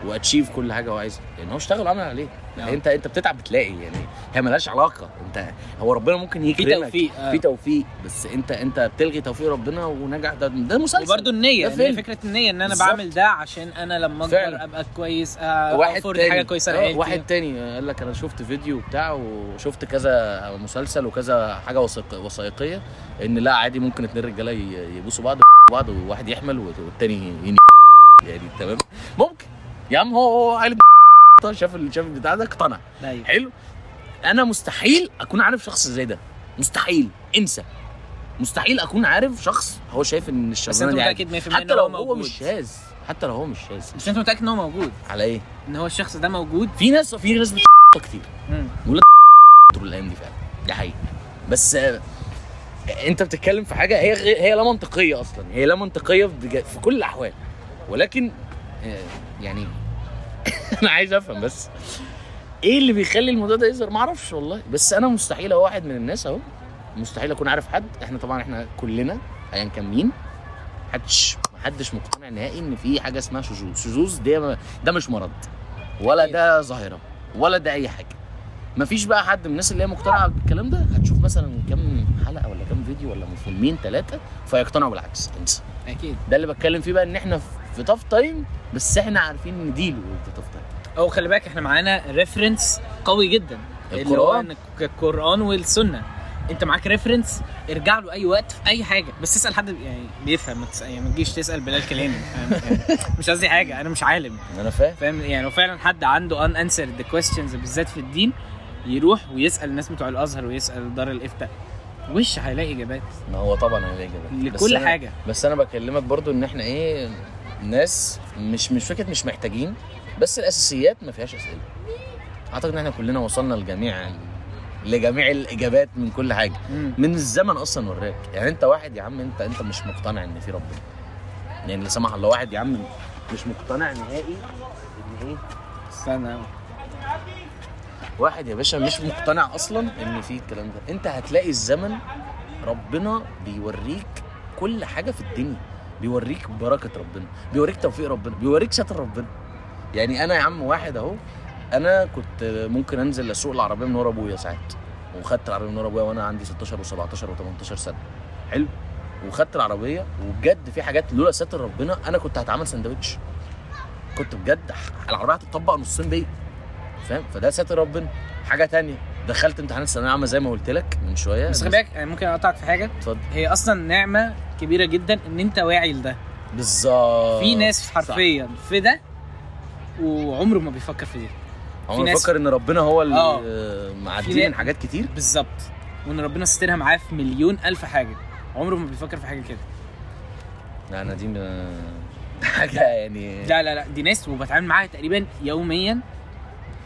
واتشيف كل حاجة هو عايزها. لأن هو اشتغل وعمل عليه. يعني آه. انت انت بتتعب بتلاقي. يعني هي ملهاش علاقة. انت هو ربنا ممكن يكرمك. توفيق، آه. في توفيق. بس انت انت بتلغي توفيق ربنا ونجح. ده ده مسلسل. وبرده النية. ده يعني. فكرة النية إن أنا بالظبط. بعمل ده عشان أنا لما. أكبر أبقى كويس آه، افرض تاني حاجة كويسة آه، لعيلتي. واحد تاني. قال لك أنا شفت فيديو بتاع وشفت كذا مسلسل وكذا حاجة وثائق- وثائقية إن لا عادي ممكن اتنين رجالة يبوسوا بعض بعض وواحد يحمل والتاني يعني تمام؟ ممكن. يا عم هو هو عيل شاف شاف البتاع ده اقتنع. أيوه. حلو. أنا مستحيل أكون عارف شخص زي ده. مستحيل. انسى. مستحيل أكون عارف شخص هو شايف إن الشغلانة دي عادي. متأكد 100% حتى لو هو موجود مش شاذ. حتى لو هو مش شاذ. بس أنت متأكد إن هو موجود؟ على إيه؟ إن هو الشخص ده موجود؟ في ناس في ناس كتير. طول الأيام دي فعلا. دي حقيقة. بس آه، أنت بتتكلم في حاجة هي هي لا منطقية أصلا. هي لا منطقية في كل الأحوال. ولكن آه، يعني أنا عايز أفهم بس. إيه اللي بيخلي الموضوع ده يظهر؟ ما أعرفش والله. بس أنا مستحيل أهو واحد من الناس أهو. مستحيل أكون عارف حد. إحنا طبعا إحنا كلنا ايا كان مين. محدش محدش مقتنع نهائي إن في حاجة اسمها شذوذ. شذوذ ده ده مش مرض. ولا ده ظاهرة. ولا ده أي حاجة. مفيش بقى حد من الناس اللي هي مقتنعة بالكلام ده. هتشوف مثلا كام حلقة ولا كام فيديو ولا فيلمين ثلاثة فيقتنعوا بالعكس. انسى. أكيد. ده اللي بتكلم فيه بقى إن إحنا في tough time بس إحنا عارفين نديله في tough time أو خلي بالك إحنا معانا reference قوي جدا اللي هو القرآن. والسنة. أنت معاك reference ارجع له أي وقت في أي حاجة. بس تسال حد يعني بيفهم ما يعني ما تجيش تسأل بلال كلامي يعني مش قصدي حاجة أنا مش عالم. أنا فاهم. فاهم؟ يعني لو فعلا حد عنده unanswered questions بالذات في الدين يروح ويسأل الناس بتوع الأزهر ويسأل دار الإفتاء. وش هيلاقي إجابات؟ ما هو طبعا هيلاقي إجابات. بس لكل أنا- حاجة. بس أنا بكلمك برضو إن إحنا إيه ناس مش مش فكرة مش محتاجين بس الأساسيات ما فيهاش أسئلة. أعتقد إن إحنا كلنا وصلنا لجميع لجميع الإجابات من كل حاجة. مم. من الزمن أصلا وراك يعني أنت واحد يا عم انت أنت مش مقتنع إن في ربنا يعني لا سمح الله واحد يا عم مش مقتنع نهائي إن إيه؟ استنى. واحد يا باشا مش مقتنع أصلا إن في الكلام ده. أنت هتلاقي الزمن ربنا بيوريك كل حاجة في الدنيا. بيوريك بركة ربنا بيوريك توفيق ربنا بيوريك ستر ربنا. يعني أنا يا عم واحد أهو أنا كنت ممكن أنزل أسوق العربية من ورا أبويا ساعات وخدت العربية من ورا أبويا وأنا عندي 16 و17 و18 سنة. حلو؟ وخدت العربية وبجد في حاجات لولا ستر ربنا أنا كنت هتعمل سندوتش كنت بجد العربية هتطبق نصين بيا. فاهم؟ فده ستر ربنا. حاجة تانية دخلت امتحانات الثانوية العامة زي ما قلت لك من شوية. بس خلي بالك أنا ممكن أقطعك في حاجة. اتفضل. هي أصلا نعمة كبيرة جدا إن أنت واعي لده. بالظبط. في ناس حرفيا في ده وعمره ما بيفكر في دي. ناس- بفكر إن ربنا هو اللي آه. في معدي نا- من حاجات كتير؟ بالظبط. وإن ربنا سترها معاه في مليون ألف حاجة. عمره ما بيفكر في حاجة كده. لا أنا دي حاجة يعني لا لا لا دي ناس وبتعامل معاها تقريبا يوميا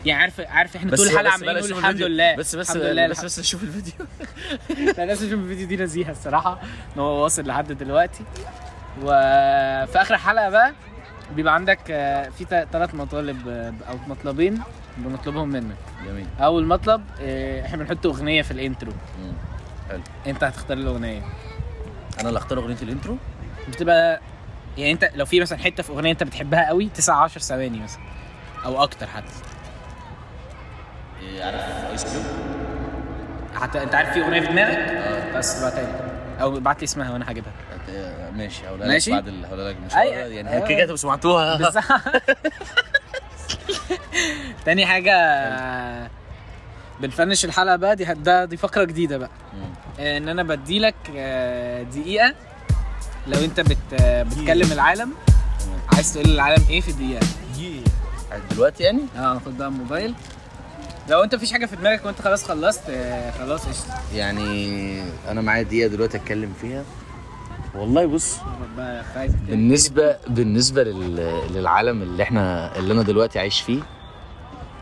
يعني عارف عارف إحنا طول الحلقة عمالين نقول نشوف الحمد. لله. بس بس الحمد لله بس بس نشوف الفيديو. لا لازم أشوف الفيديو دي نزيهة الصراحة إن هو واصل لحد دلوقتي. وفي آخر الحلقة بقى بيبقى عندك آه، في ثلاث مطالب آه، أو مطلبين بنطلبهم منك. جميل. أول مطلب آه، إحنا بنحط أغنية في الإنترو. مم. حلو. أنت هتختار الأغنية. أنا اللي أختار أغنية ال intro؟ بتبقى يعني أنت لو في مثلا حتة في أغنية أنت بتحبها قوي 9 10 ثواني مثلا أو أكتر حتى. عارف Ice Cube حتى انت عارف في اغنية في دماغك؟ بس ابعتها لي. أو ابعت لي اسمها وأنا هجيبها. آه، ماشي هقولها لك ماشي؟ بعد ال- هقولها لك مش أي- يعني آه. كده تبقوا سمعتوها. تاني حاجة بن finish الحلقة بقى دي ده دي فقرة جديدة بقى. آه، ان أنا بديلك آه، دقيقة. لو انت بت بتكلم العالم عايز تقول للعالم إيه في الدقيقة. Yeah. دلوقتي يعني؟ آه خد بقى الموبايل. لو انت مفيش حاجة في دماغك وانت خلاص خلصت آه، خلاص قشطة. يعني أنا معايا دقيقة دلوقتي اتكلم فيها. والله بص بالنسبة بالنسبة لل... للعالم اللي إحنا اللي أنا دلوقتي عايش فيه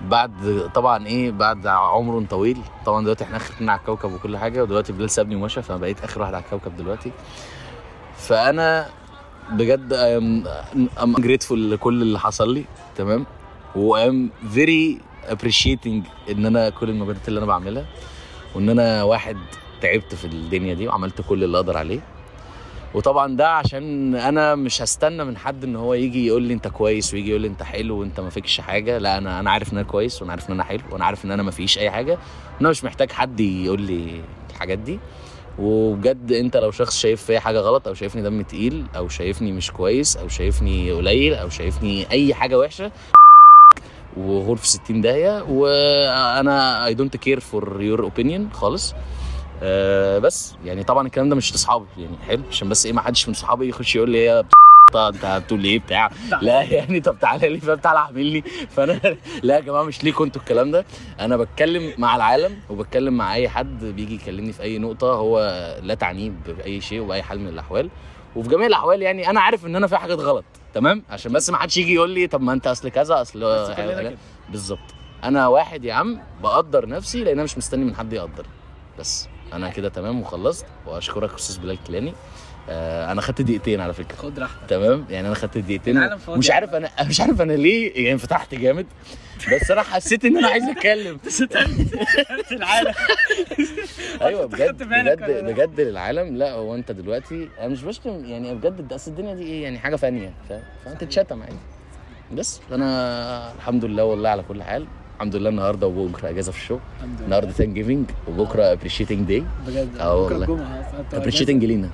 بعد طبعا إيه بعد عمر طويل طبعا دلوقتي إحنا اخر اتنين على الكوكب وكل حاجة ودلوقتي بلال سابني ومشى فانا بقيت آخر واحد على الكوكب دلوقتي. فأنا بجد I'm I'm grateful لكل اللي حصل لي تمام؟ و I'm very appreciating إن أنا كل المجهودات اللي أنا بعملها وإن أنا واحد تعبت في الدنيا دي وعملت كل اللي أقدر عليه. وطبعا ده عشان أنا مش هستنى من حد إن هو يجي يقول لي أنت كويس ويجي يقول لي أنت حلو وأنت ما فيكش حاجة. لا أنا أنا عارف إن أنا كويس وأنا عارف إن أنا حلو وأنا عارف إن أنا ما فيش أي حاجة. وأنا مش محتاج حد يقول لي الحاجات دي. وبجد أنت لو شخص شايف فيا حاجة غلط أو شايفني دم تقيل أو شايفني مش كويس أو شايفني قليل أو شايفني أي حاجة وحشة وغور في 60 داهيه وأنا I don't care for your opinion خالص. آه بس يعني طبعا الكلام ده مش لأصحابي يعني حلو عشان بس إيه ما حدش من صحابي يخش يقول لي إيه أنت بتقول لي إيه بتاع. لا. يعني طب تعالى لي فاهم تعالى اعمل فأنا لا يا جماعة مش ليكوا أنتوا الكلام ده. أنا بتكلم مع العالم وبتكلم مع أي حد بيجي يكلمني في أي نقطة هو لا تعنيه بأي شيء وبأي حال من الأحوال. وفي جميع الأحوال يعني أنا عارف إن أنا في حاجات غلط تمام؟ عشان بس ما حدش يجي يقول لي طب ما أنت أصل كذا أصل. بالظبط. أنا واحد يا عم بقدر نفسي لأن أنا مش مستني من حد يقدر. بس أنا كده تمام وخلصت وأشكرك أستاذ بلال كيلاني آه أنا خدت دقيقتين على فكرة. خد راحتك. تمام؟ يعني أنا خدت دقيقتين. مش عارف أنا مش عارف أنا ليه يعني فتحت جامد. بس أنا حسيت إن أنا عايز أتكلم. العالم. أيوه بجد بجد؟ بجد للعالم. لا هو أنت دلوقتي أنا مش بشتم يعني بجد أصل الدنيا دي إيه يعني حاجة فانية فأنت تتشتم عادي. بس أنا الحمد لله والله على كل حال. الحمد لله النهارده وبكره اجازه في الشغل. النهارده Thanksgiving وبكره appreciating day بجد؟ آه والله. أنت appreciating لينا.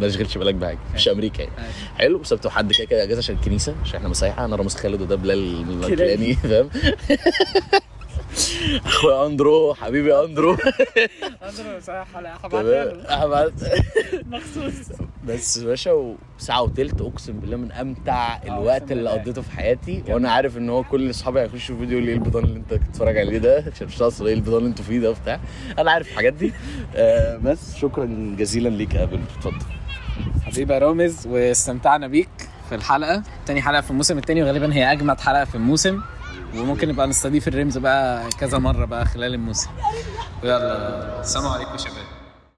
ما تشغلش بالك بحاجة. مش أمريكا يعني. حلو. سبت وحد كده كده أجازة عشان الكنيسة عشان إحنا مسيحيين أنا رامز خالد وده بلال الكيلاني فاهم؟ اخويا أندرو حبيبي أندرو. أندرو صح أحمد. مخصوص. بس يا باشا وساعة وتلت أقسم بالله من أمتع الوقت اللي. قضيته في حياتي. وأنا عارف إن هو كل أصحابي هيخشوا فيديو ليه البيضان اللي أنت بتتفرج عليه ده. عشان مش اصل إيه البيضان اللي أنتوا فيه ده وبتاع. أنا عارف الحاجات دي. آه بس شكرا جزيلا ليك يا ابل اتفضل. حبيبي يا رامز واستمتعنا بيك في الحلقة. تاني حلقة في الموسم التاني وغالبا هي أجمد حلقة في الموسم. وممكن نبقى نستضيف الرمز بقى كذا مرة بقى خلال الموسم. يلا السلام عليكم يا شباب.